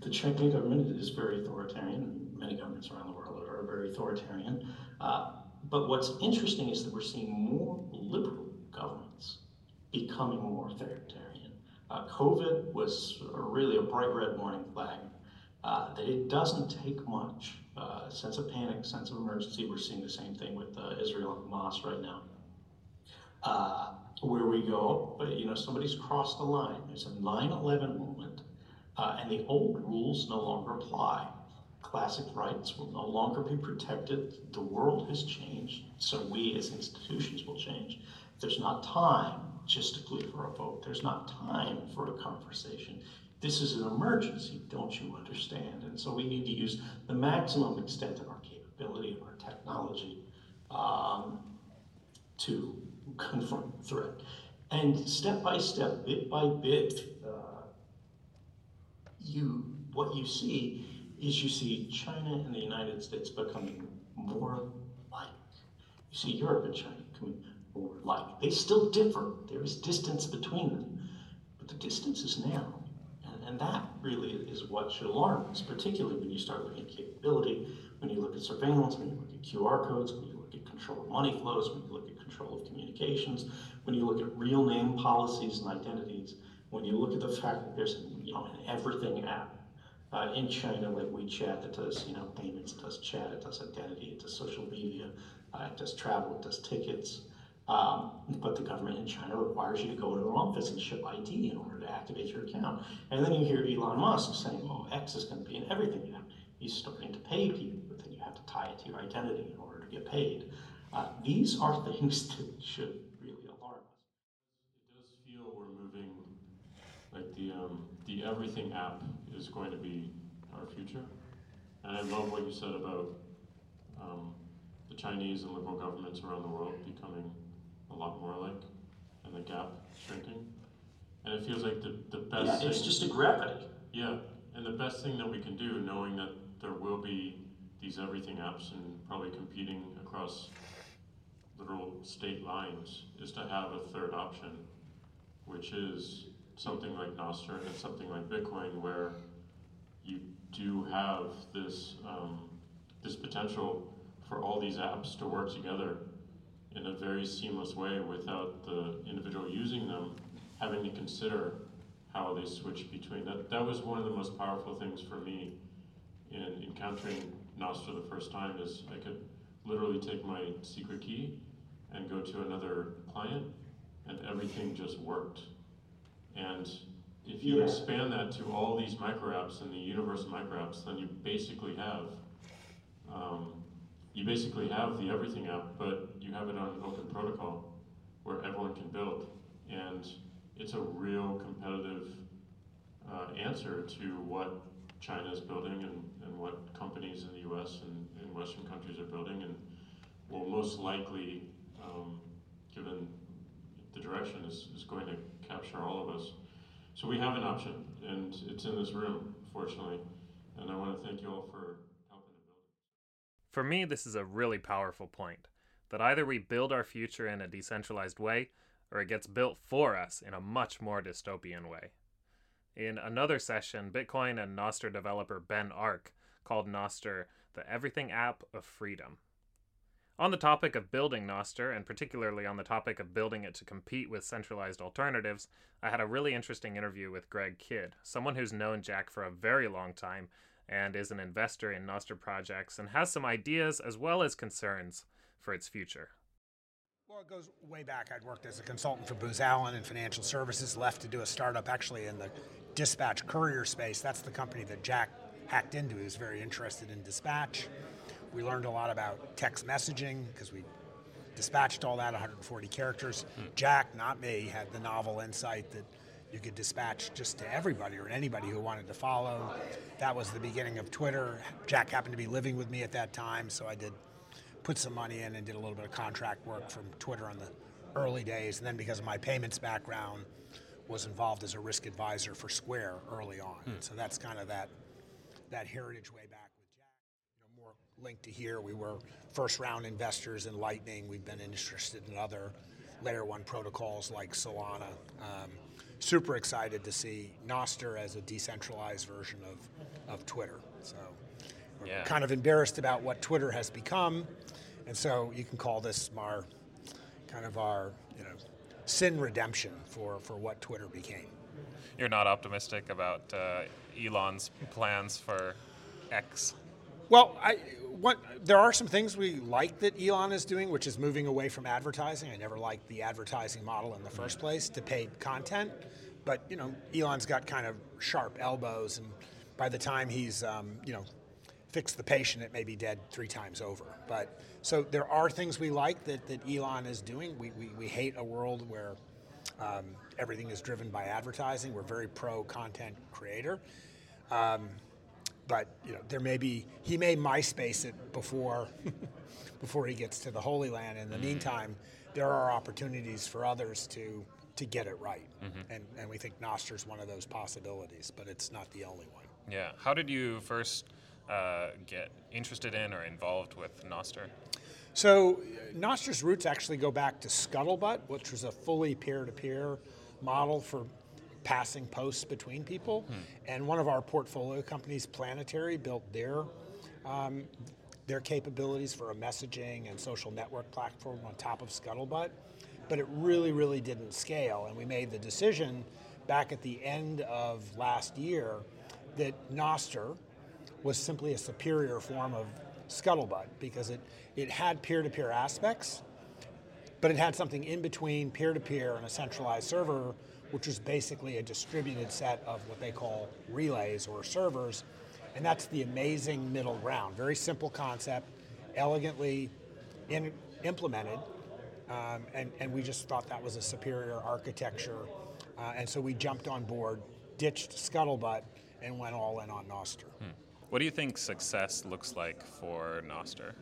the Chinese government is very authoritarian. And many governments around the world are very authoritarian. Uh, but what's interesting is that we're seeing more liberal governments becoming more authoritarian. Uh, COVID was really a bright red warning flag uh, that it doesn't take much. Uh, sense of panic, sense of emergency. We're seeing the same thing with uh, Israel and Hamas right now. Uh, where we go, but you know, somebody's crossed the line. There's a 9 11 moment, uh, and the old rules no longer apply. Classic rights will no longer be protected. The world has changed, so we as institutions will change. There's not time plead for a vote. There's not time for a conversation. This is an emergency, don't you understand? And so we need to use the maximum extent of our capability, of our technology, um, to confront the threat. And step by step, bit by bit, uh, you what you see is you see China and the United States becoming more like. You see Europe and China becoming or like. They still differ. There is distance between them, but the distance is narrow. And, and that really is what should alarm us, particularly when you start looking at capability, when you look at surveillance, when you look at QR codes, when you look at control of money flows, when you look at control of communications, when you look at real name policies and identities, when you look at the fact that there's you know, an everything app uh, in China, like WeChat, that does you know payments, it does chat, it does identity, it does social media, uh, it does travel, it does tickets. Um, but the government in China requires you to go to an office and show ID in order to activate your account. And then you hear Elon Musk saying, "Oh, X is going to be in everything now." He's starting to pay people, but then you have to tie it to your identity in order to get paid. Uh, these are things that should really alarm us. It does feel we're moving, like the um, the everything app is going to be our future. And I love what you said about um, the Chinese and liberal governments around the world becoming a lot more like, and the gap shrinking. And it feels like the, the best Yeah, thing. it's just a gravity. Yeah, and the best thing that we can do, knowing that there will be these everything apps and probably competing across literal state lines, is to have a third option, which is something like Nostr and something like Bitcoin, where you do have this um, this potential for all these apps to work together in a very seamless way without the individual using them having to consider how they switch between. That, that was one of the most powerful things for me in encountering Nostr for the first time is I could literally take my secret key and go to another client and everything just worked. And if you Yeah. expand that to all these micro apps and the universe of micro apps, then you basically have um, you basically have the everything app, but you have it on an open protocol where everyone can build. And it's a real competitive uh, answer to what China is building and, and what companies in the US and, and Western countries are building, and will most likely, um, given the direction, is, is going to capture all of us. So we have an option, and it's in this room, fortunately. And I want to thank you all for helping to build it. For me, this is a really powerful point that either we build our future in a decentralized way or it gets built for us in a much more dystopian way. In another session, Bitcoin and Nostr developer Ben Arc called Nostr the everything app of freedom. On the topic of building Nostr, and particularly on the topic of building it to compete with centralized alternatives, I had a really interesting interview with Greg Kidd, someone who's known Jack for a very long time and is an investor in Nostr projects and has some ideas as well as concerns for its future. Well, it goes way back. I'd worked as a consultant for Booz Allen in financial services, left to do a startup actually in the dispatch courier space. That's the company that Jack hacked into. He was very interested in dispatch. We learned a lot about text messaging because we dispatched all that 140 characters. Hmm. Jack, not me, had the novel insight that you could dispatch just to everybody or anybody who wanted to follow. That was the beginning of Twitter. Jack happened to be living with me at that time, so I did put some money in and did a little bit of contract work from Twitter on the early days. And then because of my payments background, was involved as a risk advisor for Square early on. Hmm. So that's kind of that that heritage way back with Jack. You know, more linked to here. We were first round investors in Lightning. We've been interested in other layer one protocols like Solana. Um, super excited to see Nostr as a decentralized version of, of Twitter. So we're yeah. kind of embarrassed about what Twitter has become. And so you can call this our kind of our, you know, sin redemption for, for what Twitter became. You're not optimistic about uh, Elon's plans for X? Well, I, what, there are some things we like that Elon is doing, which is moving away from advertising. I never liked the advertising model in the first place to paid content, but you know, Elon's got kind of sharp elbows, and by the time he's um, you know fixed the patient, it may be dead three times over. But so there are things we like that, that Elon is doing. We, we, we hate a world where um, everything is driven by advertising. We're very pro content creator. Um, but you know there may be he may MySpace it before before he gets to the Holy Land. In the mm-hmm. meantime, there are opportunities for others to to get it right, mm-hmm. and and we think Nostr is one of those possibilities, but it's not the only one. Yeah. How did you first uh, get interested in or involved with Nostr? So Nostr's roots actually go back to Scuttlebutt, which was a fully peer-to-peer model for passing posts between people. Hmm. And one of our portfolio companies, Planetary, built their um, their capabilities for a messaging and social network platform on top of Scuttlebutt. But it really, really didn't scale. And we made the decision back at the end of last year that Nostr was simply a superior form of Scuttlebutt because it, it had peer to peer aspects, but it had something in between peer to peer and a centralized server which is basically a distributed set of what they call relays or servers. And that's the amazing middle ground. Very simple concept, elegantly in, implemented. Um, and, and we just thought that was a superior architecture. Uh, and so we jumped on board, ditched Scuttlebutt, and went all in on Nostr. Hmm. What do you think success looks like for Nostr?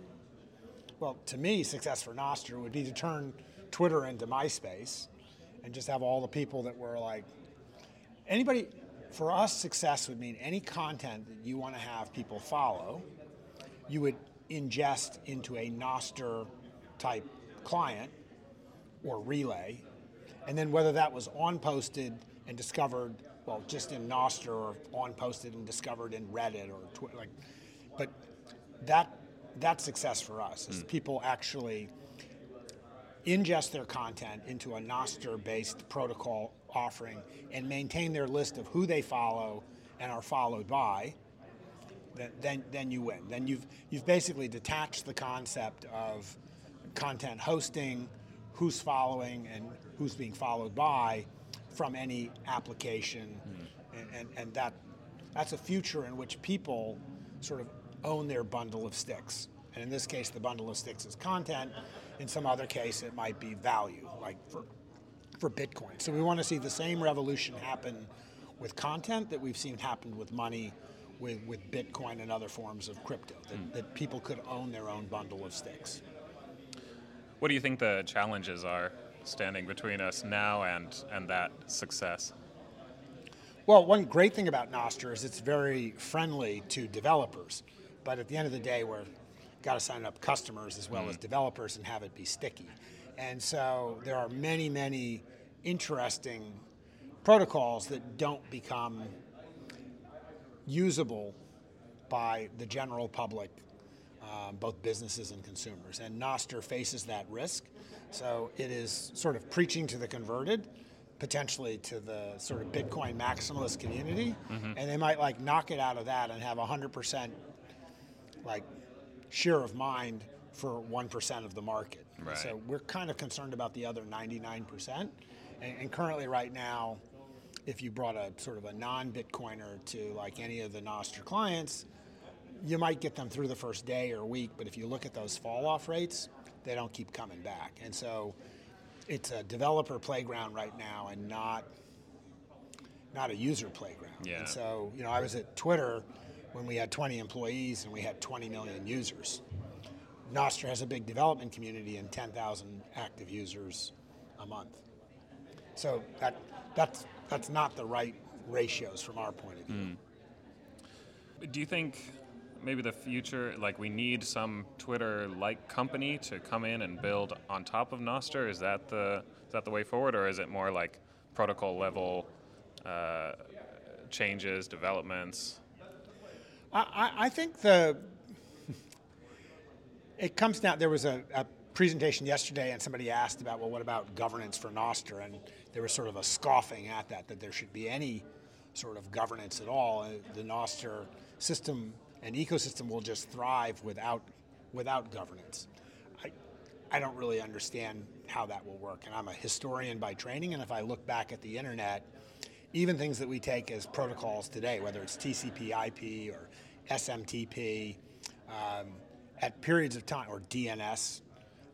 Well, to me, success for Nostr would be to turn Twitter into MySpace and just have all the people that were like anybody for us success would mean any content that you want to have people follow you would ingest into a Nostr type client or relay and then whether that was on posted and discovered well just in Nostr or on posted and discovered in Reddit or Twitter like but that that's success for us is mm. people actually ingest their content into a Nostr-based protocol offering and maintain their list of who they follow and are followed by, then, then, then you win. Then you've, you've basically detached the concept of content hosting, who's following and who's being followed by from any application. Mm. And, and, and that, that's a future in which people sort of own their bundle of sticks. And in this case, the bundle of sticks is content. In some other case, it might be value, like for, for Bitcoin. So we want to see the same revolution happen with content that we've seen happen with money, with, with Bitcoin and other forms of crypto, that, mm. that people could own their own bundle of sticks. What do you think the challenges are standing between us now and, and that success? Well, one great thing about Nostr is it's very friendly to developers. But at the end of the day, we're got to sign up customers as well mm. as developers and have it be sticky. And so there are many, many interesting protocols that don't become usable by the general public um, both businesses and consumers. And Nostr faces that risk. So it is sort of preaching to the converted, potentially to the sort of Bitcoin maximalist community. Mm-hmm. And they might like knock it out of that and have 100% like share of mind for 1% of the market. Right. So we're kind of concerned about the other 99%. And, and currently, right now, if you brought a sort of a non-Bitcoiner to like any of the Nostr clients, you might get them through the first day or week, but if you look at those fall off rates, they don't keep coming back. And so it's a developer playground right now and not not a user playground. Yeah. And so, you know, I was at Twitter when we had 20 employees and we had 20 million users. Nostr has a big development community and 10,000 active users a month. So that that's that's not the right ratios from our point of view. Do you think maybe the future, like we need some Twitter-like company to come in and build on top of Nostr? Is that the is that the way forward, or is it more like protocol level uh, changes, developments? I, I, think the it comes down. There was a, a presentation yesterday, and somebody asked about, well, what about governance for Nostr? And there was sort of a scoffing at that, that there should be any sort of governance at all. Uh, the Nostr system and ecosystem will just thrive without without governance. I, I don't really understand how that will work, and I'm a historian by training. And if I look back at the internet, even things that we take as protocols today, whether it's TCP/IP or SMTP, um, at periods of time, or DNS,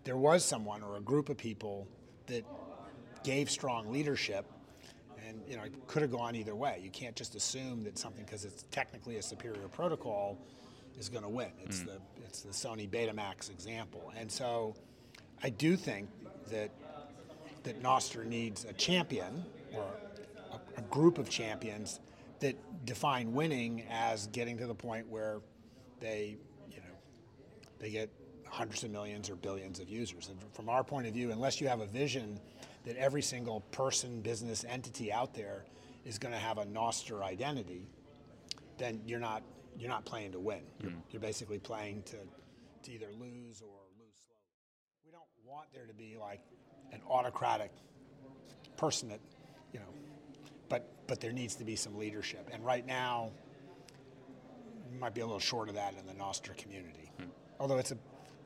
there was someone or a group of people that gave strong leadership and you know it could have gone either way. You can't just assume that something because it's technically a superior protocol is going to win. It's the it's the sony betamax example. And so i do think that that nostr needs a champion or a, a group of champions that define winning as getting to the point where they you know they get hundreds of millions or billions of users. And from our point of view, unless you have a vision that every single person, business, entity out there is going to have a Nostr identity, then you're not you're not playing to win. You're, mm-hmm. you're basically playing to to either lose or lose slowly. We don't want there to be like an autocratic person that but there needs to be some leadership. And right now, might be a little short of that in the Nostr community. Hmm. Although it's a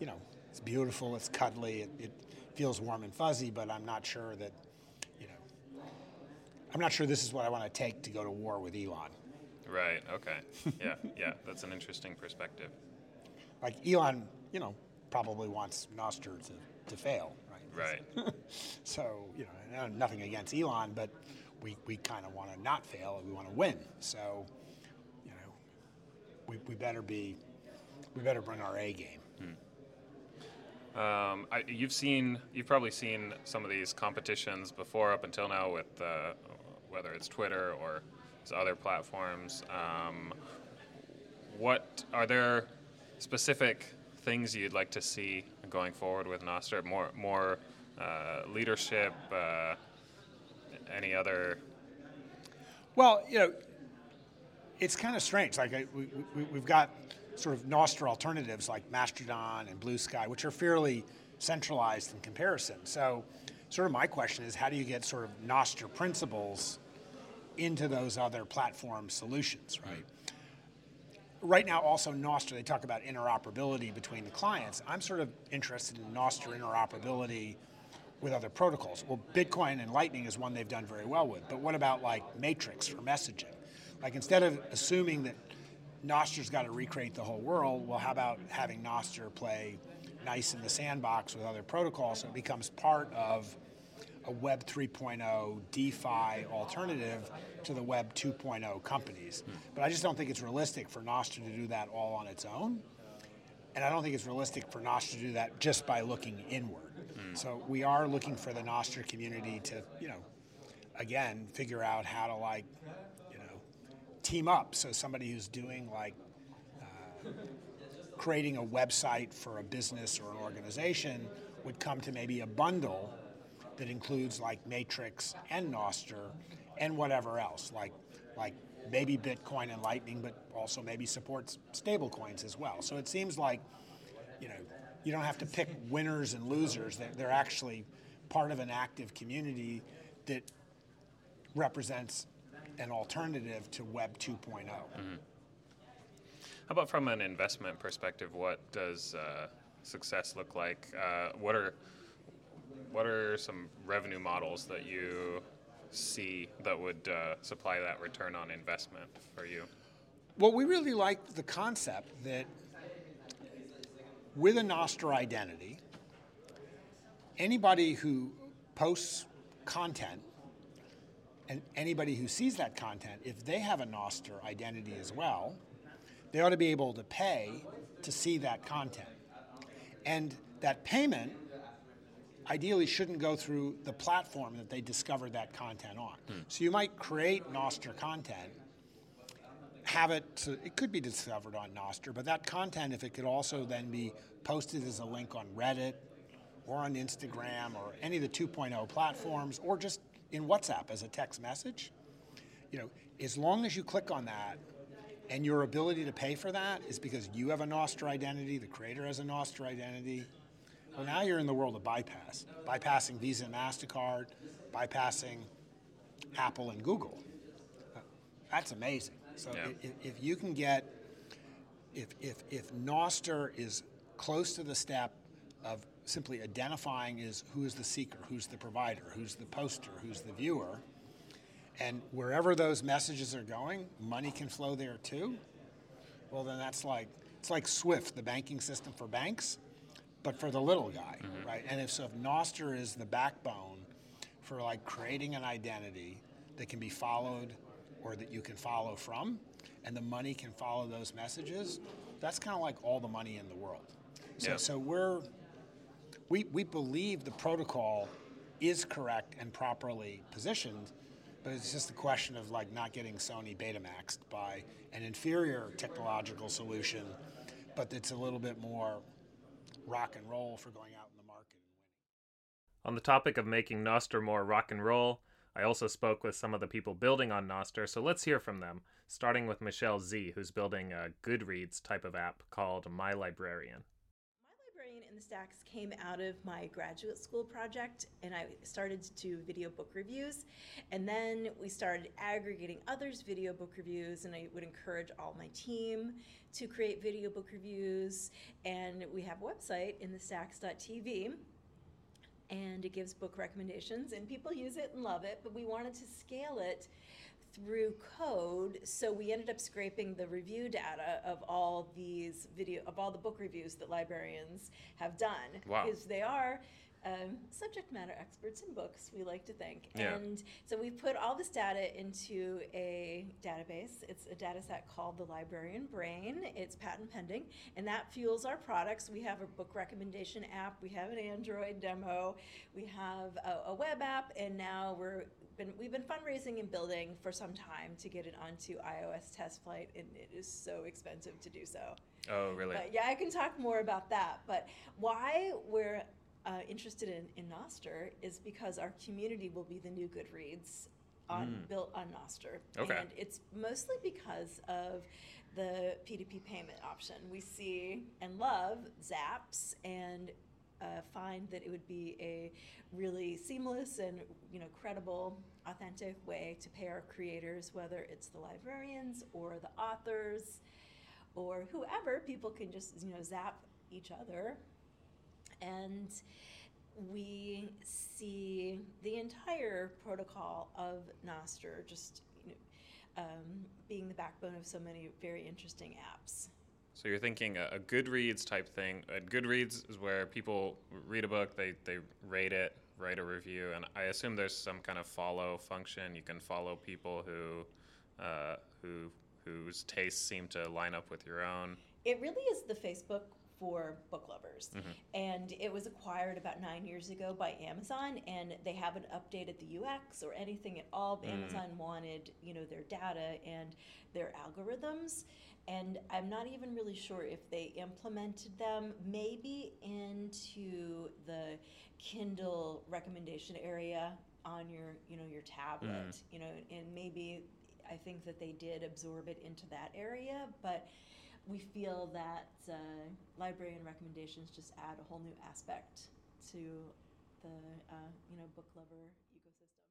you know, it's beautiful, it's cuddly, it, it feels warm and fuzzy, but I'm not sure that, you know, I'm not sure this is what I want to take to go to war with Elon. Right. Okay. Yeah. yeah. That's an interesting perspective. Like Elon, you know, probably wants Nostr to, to fail, right? Right. So, you know, nothing against Elon, but we, we kind of want to not fail and we want to win. So, you know, we, we better be, we better bring our A game. Um, I, you've seen, you've probably seen some of these competitions before up until now with uh, whether it's Twitter or other platforms. Um, what are there specific things you'd like to see going forward with Nostr? More, more uh, leadership. Uh, any other? Well, you know, it's kind of strange. Like we, we, we've got sort of Nostr alternatives like Mastodon and Blue Sky, which are fairly centralized in comparison. So, sort of my question is, how do you get sort of Nostr principles into those other platform solutions, right? Right now, also Nostr, they talk about interoperability between the clients. I'm sort of interested in Nostr interoperability with other protocols. Well, Bitcoin and Lightning is one they've done very well with, but what about like Matrix for messaging? Like instead of assuming that Nostr's got to recreate the whole world. Well, how about having Nostr play nice in the sandbox with other protocols so it becomes part of a Web 3.0 DeFi alternative to the Web 2.0 companies? Hmm. But I just don't think it's realistic for Nostr to do that all on its own. And I don't think it's realistic for Nostr to do that just by looking inward. So we are looking for the Nostr community to, you know, again, figure out how to like you know, team up. So somebody who's doing like uh, creating a website for a business or an organization would come to maybe a bundle that includes like Matrix and Nostr and whatever else, like like maybe Bitcoin and Lightning, but also maybe supports stable coins as well. So it seems like you know, you don't have to pick winners and losers. They're, they're actually part of an active community that represents an alternative to Web 2.0. How about from an investment perspective? What does uh, success look like? Uh, what are what are some revenue models that you see that would uh, supply that return on investment for you? Well, we really like the concept that with a Nostr identity, anybody who posts content and anybody who sees that content, if they have a Nostr identity as well, they ought to be able to pay to see that content. And that payment ideally shouldn't go through the platform that they discovered that content on. Hmm. So you might create Nostr content, have it, it could be discovered on Nostr, but that content, if it could also then be posted as a link on Reddit or on Instagram or any of the 2.0 platforms or just in WhatsApp as a text message, you know, as long as you click on that and your ability to pay for that is because you have a Nostr identity, the creator has a Nostr identity, well, now you're in the world of bypass, bypassing Visa and MasterCard, bypassing Apple and Google. That's amazing. So Yeah. if, if you can get, if, if, if Nostr is close to the step of simply identifying is who is the seeker, who's the provider, who's the poster, who's the viewer, and wherever those messages are going, money can flow there too. Well, then that's like it's like SWIFT, the banking system for banks, but for the little guy, mm-hmm. right? And if so, if Nostr is the backbone for like creating an identity that can be followed or that you can follow from, and the money can follow those messages, that's kind of like all the money in the world. So, Yeah. so we're we, we believe the protocol is correct and properly positioned, but it's just a question of like not getting Sony Betamaxed by an inferior technological solution, but it's a little bit more rock and roll for going out in the market and winning. On the topic of making Nostr more rock and roll, I also spoke with some of the people building on Nostr, so let's hear from them, starting with Michelle Z, who's building a Goodreads type of app called My Librarian. My librarian in the stacks came out of my graduate school project, and I started to do video book reviews. And then we started aggregating others' video book reviews, and I would encourage all my team to create video book reviews. And we have a website in the stacks.tv and it gives book recommendations and people use it and love it but we wanted to scale it through code so we ended up scraping the review data of all these video of all the book reviews that librarians have done Wow. because they are um, subject matter experts in books we like to think. Yeah. and so we put all this data into a database. It's a data set called the librarian brain. It's patent pending and that fuels our products. We have a book recommendation app. We have an android demo. We have a, a web app and now we're been we've been fundraising and building for some time to get it onto ios test flight and it is so expensive to do so. Oh, really? but yeah, I can talk more about that. But why we're uh, interested in, in Nostr is because our community will be the new Goodreads on built on Nostr. Okay. And it's mostly because of the P2P payment option. We see and love Zaps and uh, find that it would be a really seamless and you know credible, authentic way to pay our creators, whether it's the librarians or the authors or whoever, people can just you know zap each other, and we see the entire protocol of Nostr just you know, um, being the backbone of so many very interesting apps. So you're thinking a, a Goodreads type thing. Uh, Goodreads is where people read a book, they, they rate it, write a review, and I assume there's some kind of follow function. You can follow people who uh, who whose tastes seem to line up with your own. It really is the Facebook for book lovers. Mm-hmm. And it was acquired about nine years ago by Amazon, and they haven't updated the UX or anything at all. Mm. Amazon wanted, you know, their data and their algorithms. And I'm not even really sure if they implemented them, maybe into the Kindle recommendation area on your, you know, your tablet, mm. you know, and maybe I think that they did absorb it into that area, but we feel that uh, librarian recommendations just add a whole new aspect to the uh, you know book lover ecosystem.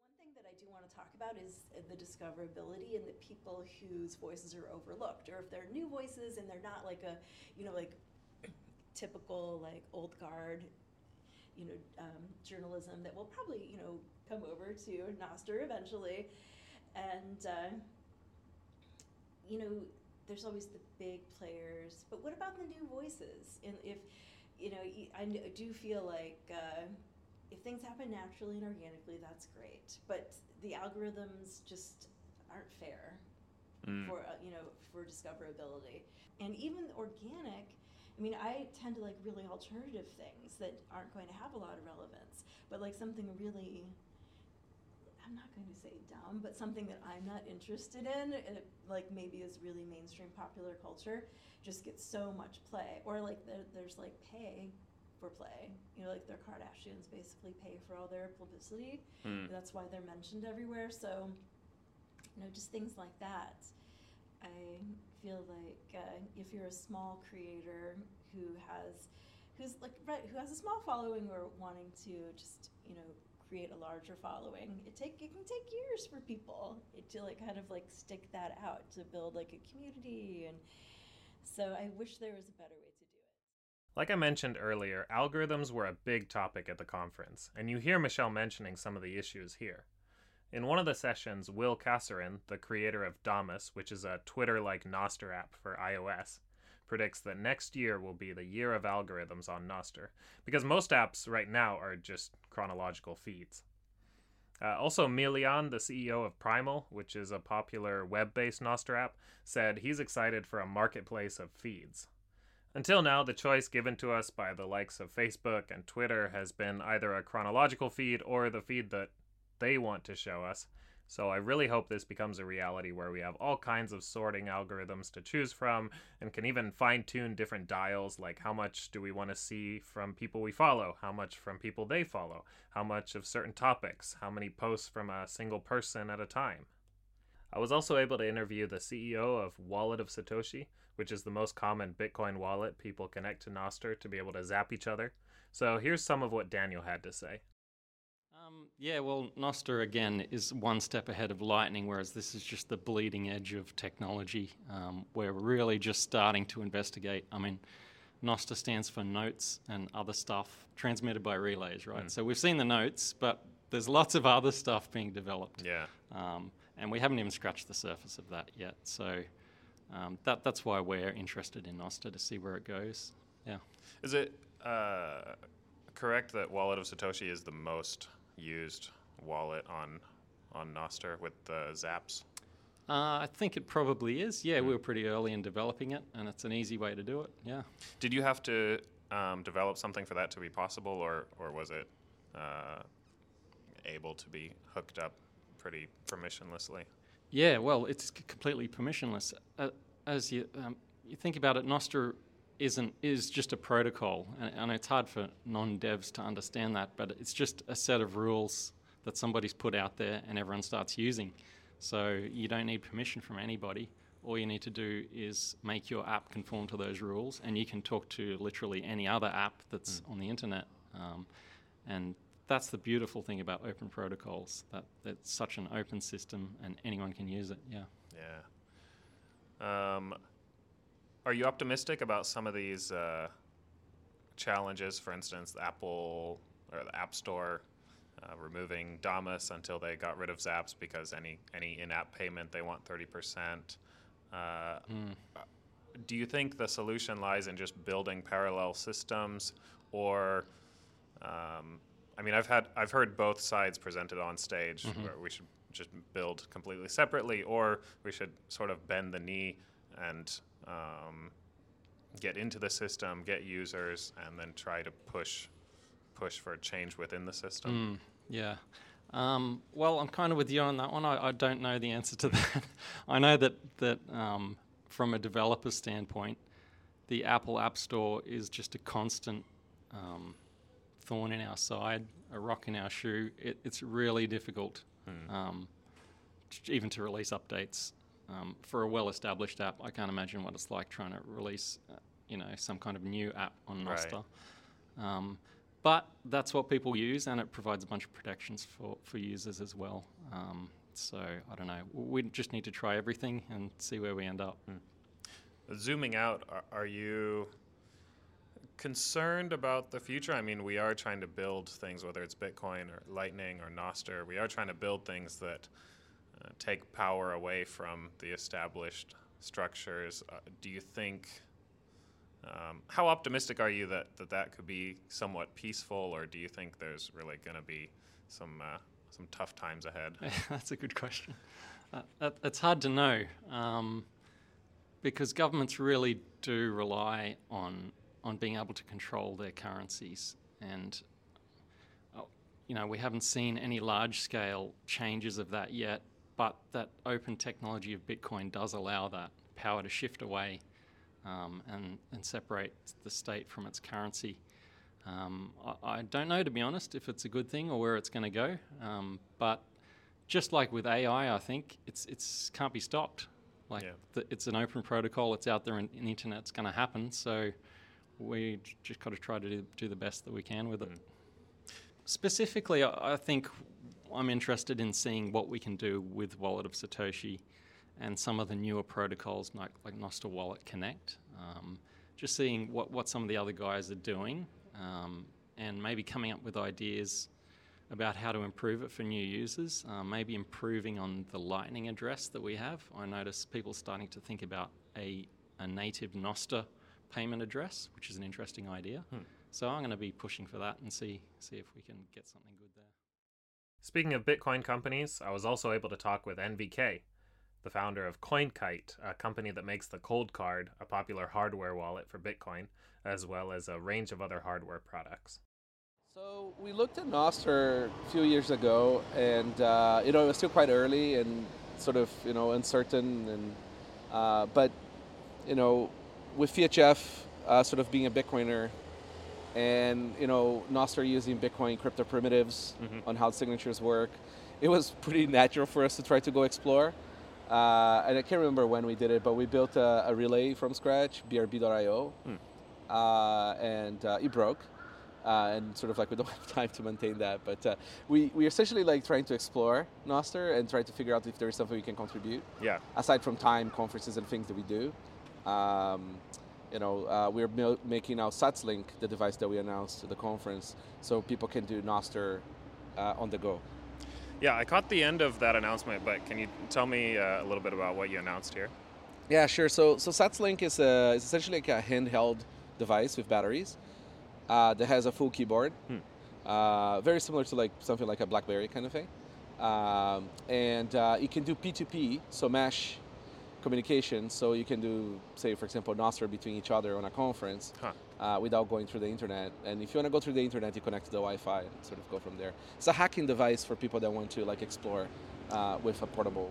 The one thing that I do want to talk about is the discoverability and the people whose voices are overlooked, or if they're new voices and they're not like a you know like typical like old guard you know um, journalism that will probably you know come over to Nostr eventually, and uh, you know there's always the big players, but what about the new voices? And if you know, I do feel like uh, if things happen naturally and organically, that's great. But the algorithms just aren't fair mm. for uh, you know for discoverability, and even organic. I mean, I tend to like really alternative things that aren't going to have a lot of relevance, but like something really I'm not going to say dumb, but something that I'm not interested in, and it, like maybe is really mainstream popular culture, just gets so much play. Or like there, there's like pay for play. You know, like their Kardashians basically pay for all their publicity. Mm. That's why they're mentioned everywhere. So, you know, just things like that. I feel like uh, if you're a small creator who has, who's like right, who has a small following or wanting to just you know create a larger following. It take it can take years for people to like kind of like stick that out to build like a community and so I wish there was a better way to do it. Like I mentioned earlier, algorithms were a big topic at the conference, and you hear Michelle mentioning some of the issues here. In one of the sessions, Will Casarin, the creator of Damus, which is a Twitter like Nostr app for iOS, predicts that next year will be the year of algorithms on Nostr, because most apps right now are just chronological feeds. Uh, also, Miljan, the CEO of Primal, which is a popular web based Nostr app, said he's excited for a marketplace of feeds. Until now, the choice given to us by the likes of Facebook and Twitter has been either a chronological feed or the feed that they want to show us, so I really hope this becomes a reality where we have all kinds of sorting algorithms to choose from and can even fine tune different dials like how much do we want to see from people we follow, how much from people they follow, how much of certain topics, how many posts from a single person at a time. I was also able to interview the CEO of Wallet of Satoshi, which is the most common Bitcoin wallet people connect to Nostr to be able to zap each other. So here's some of what Daniel had to say. Um, yeah, well, Nostr again is one step ahead of Lightning, whereas this is just the bleeding edge of technology. Um, we're really just starting to investigate. I mean, Nostr stands for notes and other stuff transmitted by relays, right? Mm. So we've seen the notes, but there's lots of other stuff being developed. Yeah. Um, and we haven't even scratched the surface of that yet. So um, that that's why we're interested in Nostr to see where it goes. Yeah. Is it uh, correct that Wallet of Satoshi is the most used wallet on on Nostr with the Zaps? Uh, I think it probably is. Yeah, we were pretty early in developing it, and it's an easy way to do it. Yeah. Did you have to um, develop something for that to be possible, or or was it uh, able to be hooked up pretty permissionlessly? Yeah, well, it's completely permissionless. Uh, as you um, you think about it, Nostr isn't is just a protocol, and, and it's hard for non-devs to understand that. But it's just a set of rules that somebody's put out there, and everyone starts using. So you don't need permission from anybody. All you need to do is make your app conform to those rules, and you can talk to literally any other app that's mm. on the internet. Um, and that's the beautiful thing about open protocols that it's such an open system and anyone can use it. Yeah. Yeah. Um, are you optimistic about some of these uh, challenges? For instance, Apple or the App Store uh, removing Damus until they got rid of Zaps because any any in-app payment they want thirty percent. Uh, mm. Do you think the solution lies in just building parallel systems, or um, I mean, I've had I've heard both sides presented on stage mm-hmm. where we should just build completely separately, or we should sort of bend the knee and um, get into the system, get users, and then try to push push for a change within the system. Mm, yeah. Um, well, I'm kind of with you on that one. I, I don't know the answer to that. I know that that um, from a developer standpoint, the Apple App Store is just a constant um, thorn in our side, a rock in our shoe. It, it's really difficult, mm. even to release updates Um, for a well-established app, I can't imagine what it's like trying to release, uh, you know, some kind of new app on Right. Nostr. Um, but that's what people use, and it provides a bunch of protections for, for users as well. Um, so I don't know. We just need to try everything and see where we end up. Zooming out, are, are you concerned about the future? I mean, we are trying to build things, whether it's Bitcoin or Lightning or Nostr, we are trying to build things that take power away from the established structures. Uh, do you think, um, how optimistic are you that, that that could be somewhat peaceful, or do you think there's really going to be some, uh, some tough times ahead? That's a good question. Uh, it's hard to know um, because governments really do rely on on being able to control their currencies, and uh, you know we haven't seen any large scale changes of that yet. But that open technology of Bitcoin does allow that power to shift away um, and and separate the state from its currency. Um, I, I don't know, to be honest, if it's a good thing or where it's going to go. Um, but just like with AI, I think it's it's can't be stopped. Like Yeah. the, it's an open protocol. It's out there, and, and the internet's going to happen. So we j- just got to try to do, do the best that we can with it. Specifically, I, I think I'm interested in seeing what we can do with Wallet of Satoshi and some of the newer protocols like, like Nostr Wallet Connect. Um, just seeing what, what some of the other guys are doing um, and maybe coming up with ideas about how to improve it for new users, uh, maybe improving on the Lightning address that we have. I notice people starting to think about a, a native Nostr payment address, which is an interesting idea. So I'm going to be pushing for that and see see if we can get something good there. Speaking of Bitcoin companies, I was also able to talk with NVK, the founder of Coinkite, a company that makes the Coldcard, a popular hardware wallet for Bitcoin, as well as a range of other hardware products. So we looked at Nostr a few years ago, and uh, you know it was still quite early and sort of you know uncertain, and uh, but you know with VHF uh, sort of being a Bitcoiner, and you know Nostr using Bitcoin crypto primitives on how signatures work, it was pretty natural for us to try to go explore. Uh, and I can't remember when we did it, but we built a, a relay from scratch, brb.io, uh, and uh, it broke. Uh, and sort of like we don't have time to maintain that, but uh, we we essentially like trying to explore Nostr and try to figure out if there is something we can contribute Yeah. aside from time, conferences, and things that we do. Um, you know, uh, we're mil- making now SatsLink, the device that we announced at the conference, so people can do Nostr uh, on the go. Yeah, I caught the end of that announcement, but can you tell me uh, a little bit about what you announced here? Yeah, sure. So, so SatsLink is, a, is essentially like a handheld device with batteries uh, that has a full keyboard, uh, very similar to like something like a BlackBerry kind of thing, um, and uh, it can do P2P, so mesh communication. So you can do, say, for example, Nostr between each other on a conference Huh. uh, without going through the internet. And if you want to go through the internet, you connect to the Wi-Fi and sort of go from there. It's a hacking device for people that want to like explore uh, with a portable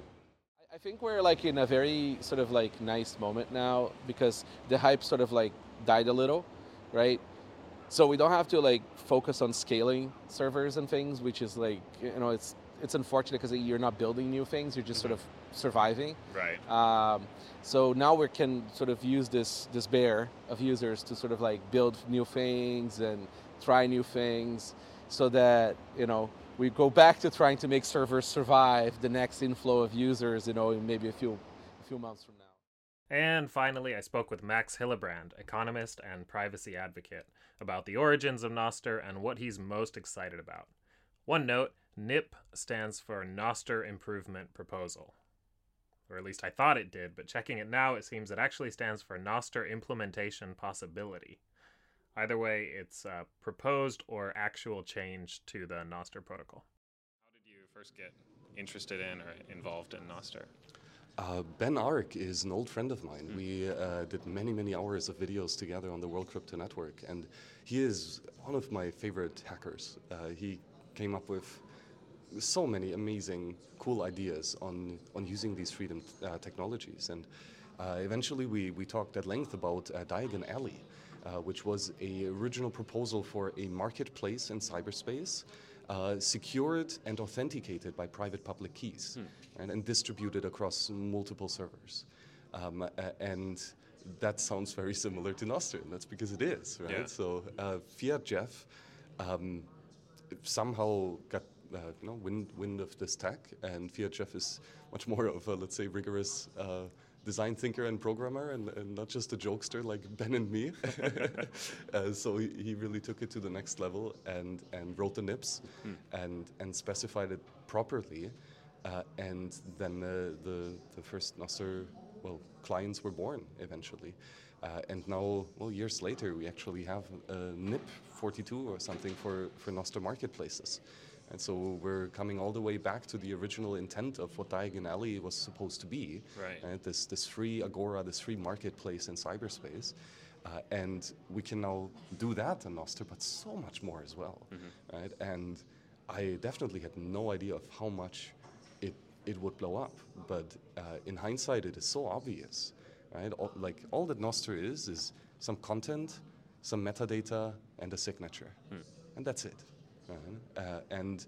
I- I think we're like in a very sort of like nice moment now because the hype sort of like died a little, right? So we don't have to like focus on scaling servers and things, which is like you know it's it's unfortunate because you're not building new things, you're just sort of surviving. Right. Um, so now we can sort of use this this bear of users to sort of like build new things and try new things, so that you know we go back to trying to make servers survive the next inflow of users, you know, in maybe a few a few months from now. And finally, I spoke with Max Hillebrand, economist and privacy advocate, about the origins of Nostr and what he's most excited about. One note NIP stands for Nostr Improvement Proposal. Or at least I thought it did, but checking it now, it seems it actually stands for Nostr Implementation Possibility. Either way, it's uh, proposed or actual change to the Nostr protocol. How did you first get interested in or involved in Nostr? Uh, Ben Arc is an old friend of mine. We uh, did many, many hours of videos together on the World Crypto Network, and he is one of my favorite hackers. Uh, he came up with so many amazing, cool ideas on, on using these freedom uh, technologies. And uh, eventually, we, we talked at length about uh, Diagon Alley, uh, which was a original proposal for a marketplace in cyberspace uh, secured and authenticated by private public keys and, and distributed across multiple servers. Um, and that sounds very similar to Nostr, and that's because it is, right? Yeah. So uh, fiatjaf um, somehow got uh, you know, wind, wind of this tech, and Fiat is much more of a, let's say, rigorous uh, design thinker and programmer, and, and not just a jokester like Ben and me. uh, so he, he really took it to the next level and, and wrote the NIPS and, and specified it properly. Uh, and then the, the first Nostr well, clients were born eventually. Uh, and now, well, years later, we actually have a NIP 42 or something for, for Nostr marketplaces. And so we're coming all the way back to the original intent of what Diagon Alley was supposed to be. Right. uh, this, this free agora, this free marketplace in cyberspace. Uh, and we can now do that in Nostr, but so much more as well. Right? And I definitely had no idea of how much it, it would blow up. But uh, in hindsight, it is so obvious. Right? All, like all that Nostr is is some content, some metadata, and a signature, and that's it. Uh, and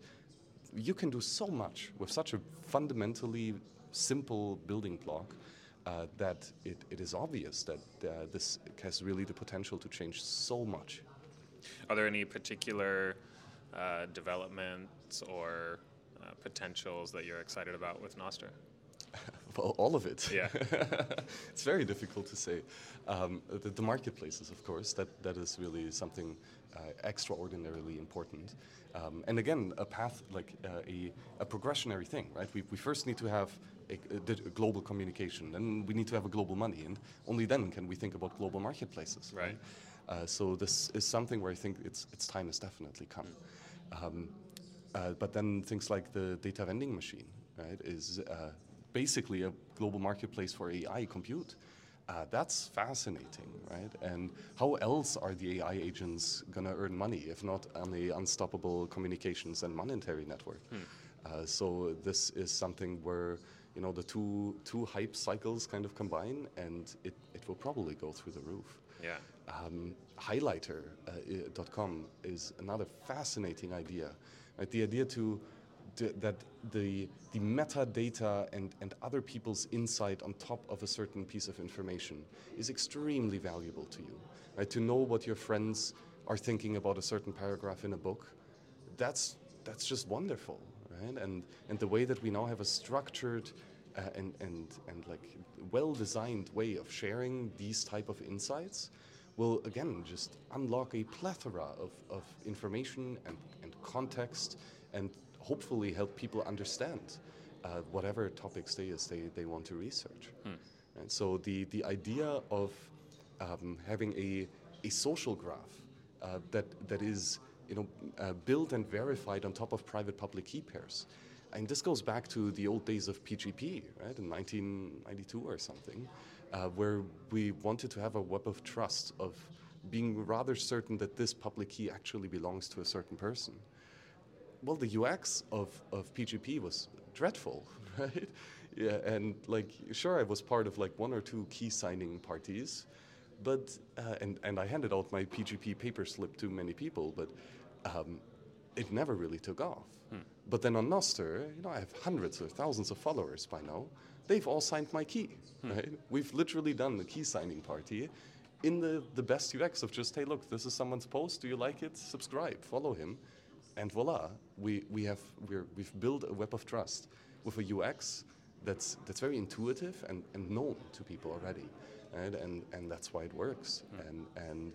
you can do so much with such a fundamentally simple building block uh, that it, it is obvious that uh, this has really the potential to change so much. Are there any particular uh, developments or uh, potentials that you're excited about with Nostr? Well, all of it. Yeah. it's very difficult to say. Um, the, the marketplaces, of course, that, that is really something uh, extraordinarily important. Um, and again, a path like uh, a, a progressionary thing, right? We, we first need to have a, a a global communication, then we need to have a global money, and only then can we think about global marketplaces. Right. Uh, so this is something where I think its its time has definitely come. Um, uh, but then things like the data vending machine, right, is uh, basically a global marketplace for AI compute. Uh, that's fascinating, right? And how else are the AI agents going to earn money if not on the unstoppable communications and monetary network? Uh, so this is something where you know the two two hype cycles kind of combine, and it, it will probably go through the roof. Yeah. Um, highlighter.com is another fascinating idea. Right? The idea to, that the the metadata and, and other people's insight on top of a certain piece of information is extremely valuable to you. Right? To know what your friends are thinking about a certain paragraph in a book, that's that's just wonderful, right? And and the way that we now have a structured uh, and and and like well-designed way of sharing these type of insights will again just unlock a plethora of, of information and, and context and hopefully help people understand uh, whatever topics they is they, they want to research. And so the, the idea of um, having a, a social graph uh, that, that is you know, uh, built and verified on top of private public key pairs. And this goes back to the old days of PGP, right, in 1992 or something, uh, where we wanted to have a web of trust, of being rather certain that this public key actually belongs to a certain person. Well, the UX of, of PGP was dreadful, right? Yeah, and like, sure, I was part of like one or two key signing parties, but uh, and and I handed out my PGP paper slip to many people, but um, it never really took off. But then on Nostr, you know, I have hundreds or thousands of followers by now. They've all signed my key, right? We've literally done the key signing party in the, the best UX of just, hey, look, this is someone's post. Do you like it? Subscribe, follow him. And voila, we, we have, we're, we've built a web of trust with a UX that's, that's very intuitive and, and known to people already. Right? And, and that's why it works. And, and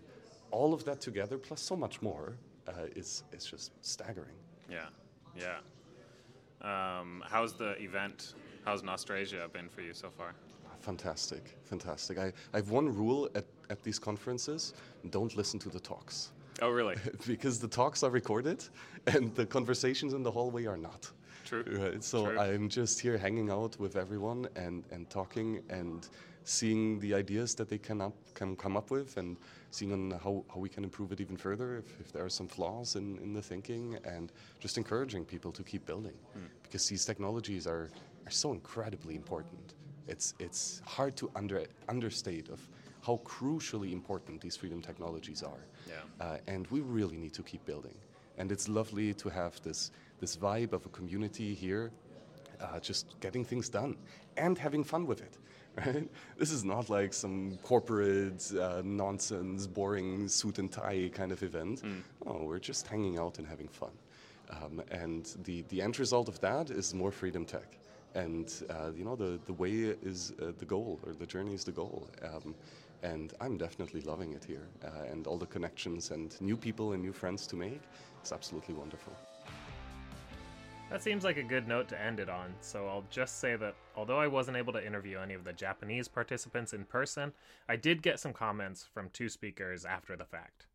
all of that together, plus so much more, uh, is, is just staggering. Yeah. Yeah. Um, how's the event? How's Nostrasia been for you so far? Fantastic, fantastic. I, I have one rule at, at these conferences don't listen to the talks. Oh, really? because the talks are recorded and the conversations in the hallway are not. True. Right. So True. I'm just here hanging out with everyone and, and talking and seeing the ideas that they can up can come up with and seeing on how, how we can improve it even further if, if there are some flaws in, in the thinking and just encouraging people to keep building hmm. because these technologies are, are so incredibly important. It's it's hard to under, understate of how crucially important these freedom technologies are. Yeah. Uh, and we really need to keep building. And it's lovely to have this, this vibe of a community here, uh, just getting things done and having fun with it. Right? This is not like some corporate uh, nonsense, boring suit and tie kind of event. Mm. Oh, we're just hanging out and having fun. Um, and the, the end result of that is more freedom tech. And uh, you know the, the way is uh, the goal, or the journey is the goal. Um, and I'm definitely loving it here, uh, and all the connections and new people and new friends to make. It's absolutely wonderful. That seems like a good note to end it on, so I'll just say that although I wasn't able to interview any of the Japanese participants in person, I did get some comments from two speakers after the fact.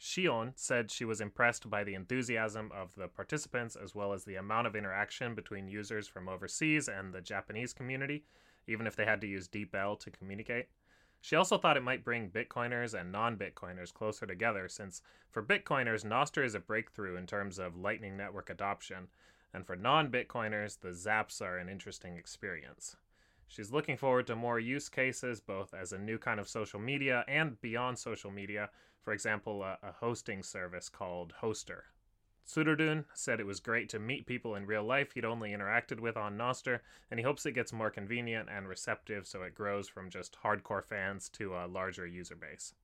Shion said she was impressed by the enthusiasm of the participants as well as the amount of interaction between users from overseas and the Japanese community, even if they had to use DeepL to communicate. She also thought it might bring Bitcoiners and non Bitcoiners closer together, since for Bitcoiners, Nostr is a breakthrough in terms of Lightning Network adoption, and for non Bitcoiners, the zaps are an interesting experience. She's looking forward to more use cases, both as a new kind of social media and beyond social media, for example, a, a hosting service called Hoster. Tsururun said it was great to meet people in real life he'd only interacted with on Nostr, and he hopes it gets more convenient and receptive so it grows from just hardcore fans to a larger user base.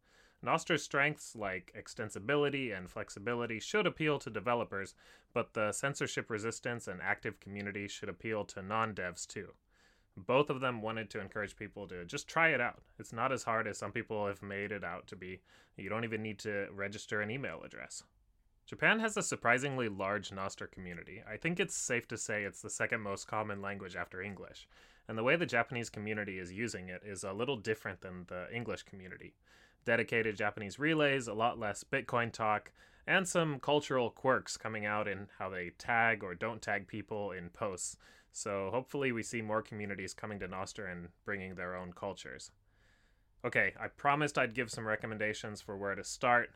Nostr's strengths like extensibility and flexibility should appeal to developers, but the censorship resistance and active community should appeal to non devs too. Both of them wanted to encourage people to just try it out. It's not as hard as some people have made it out to be. You don't even need to register an email address. Japan has a surprisingly large Nostr community. I think it's safe to say it's the second most common language after English, and the way the Japanese community is using it is a little different than the English community. Dedicated Japanese relays, a lot less Bitcoin talk, and some cultural quirks coming out in how they tag or don't tag people in posts. So hopefully we see more communities coming to Nostr and bringing their own cultures. Okay, I promised I'd give some recommendations for where to start.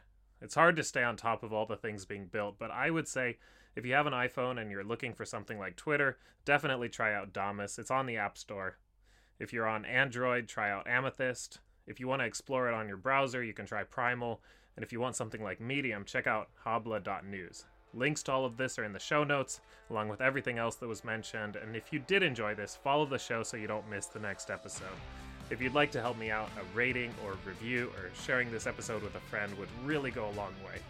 It's hard to stay on top of all the things being built, but I would say if you have an iPhone and you're looking for something like Twitter, definitely try out Damus. It's on the App Store. If you're on Android, try out Amethyst. If you want to explore it on your browser, you can try Primal. And if you want something like Medium, check out habla.news. Links to all of this are in the show notes, along with everything else that was mentioned. And if you did enjoy this, follow the show so you don't miss the next episode. If you'd like to help me out, a rating or review or sharing this episode with a friend would really go a long way.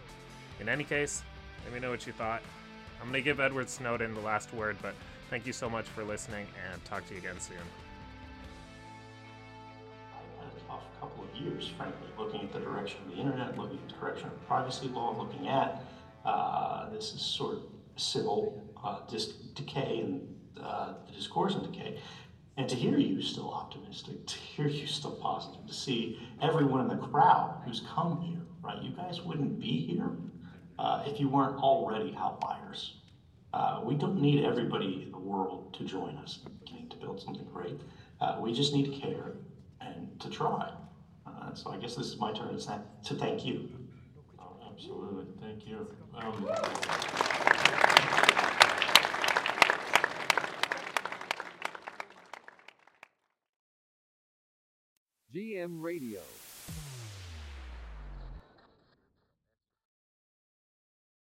In any case, let me know what you thought. I'm going to give Edward Snowden the last word, but thank you so much for listening and talk to you again soon. A tough couple of years, frankly, looking at the direction of the internet, looking at the direction of privacy law, looking at uh, this is sort of civil uh, dis- decay and uh, the discourse and decay. And to hear you still optimistic, to hear you still positive, to see everyone in the crowd who's come here, right? You guys wouldn't be here uh, if you weren't already outliers. Uh, we don't need everybody in the world to join us to build something great. Uh, we just need to care and to try. Uh, so I guess this is my turn to, to thank you. Oh, absolutely. Thank you. Um, GM Radio.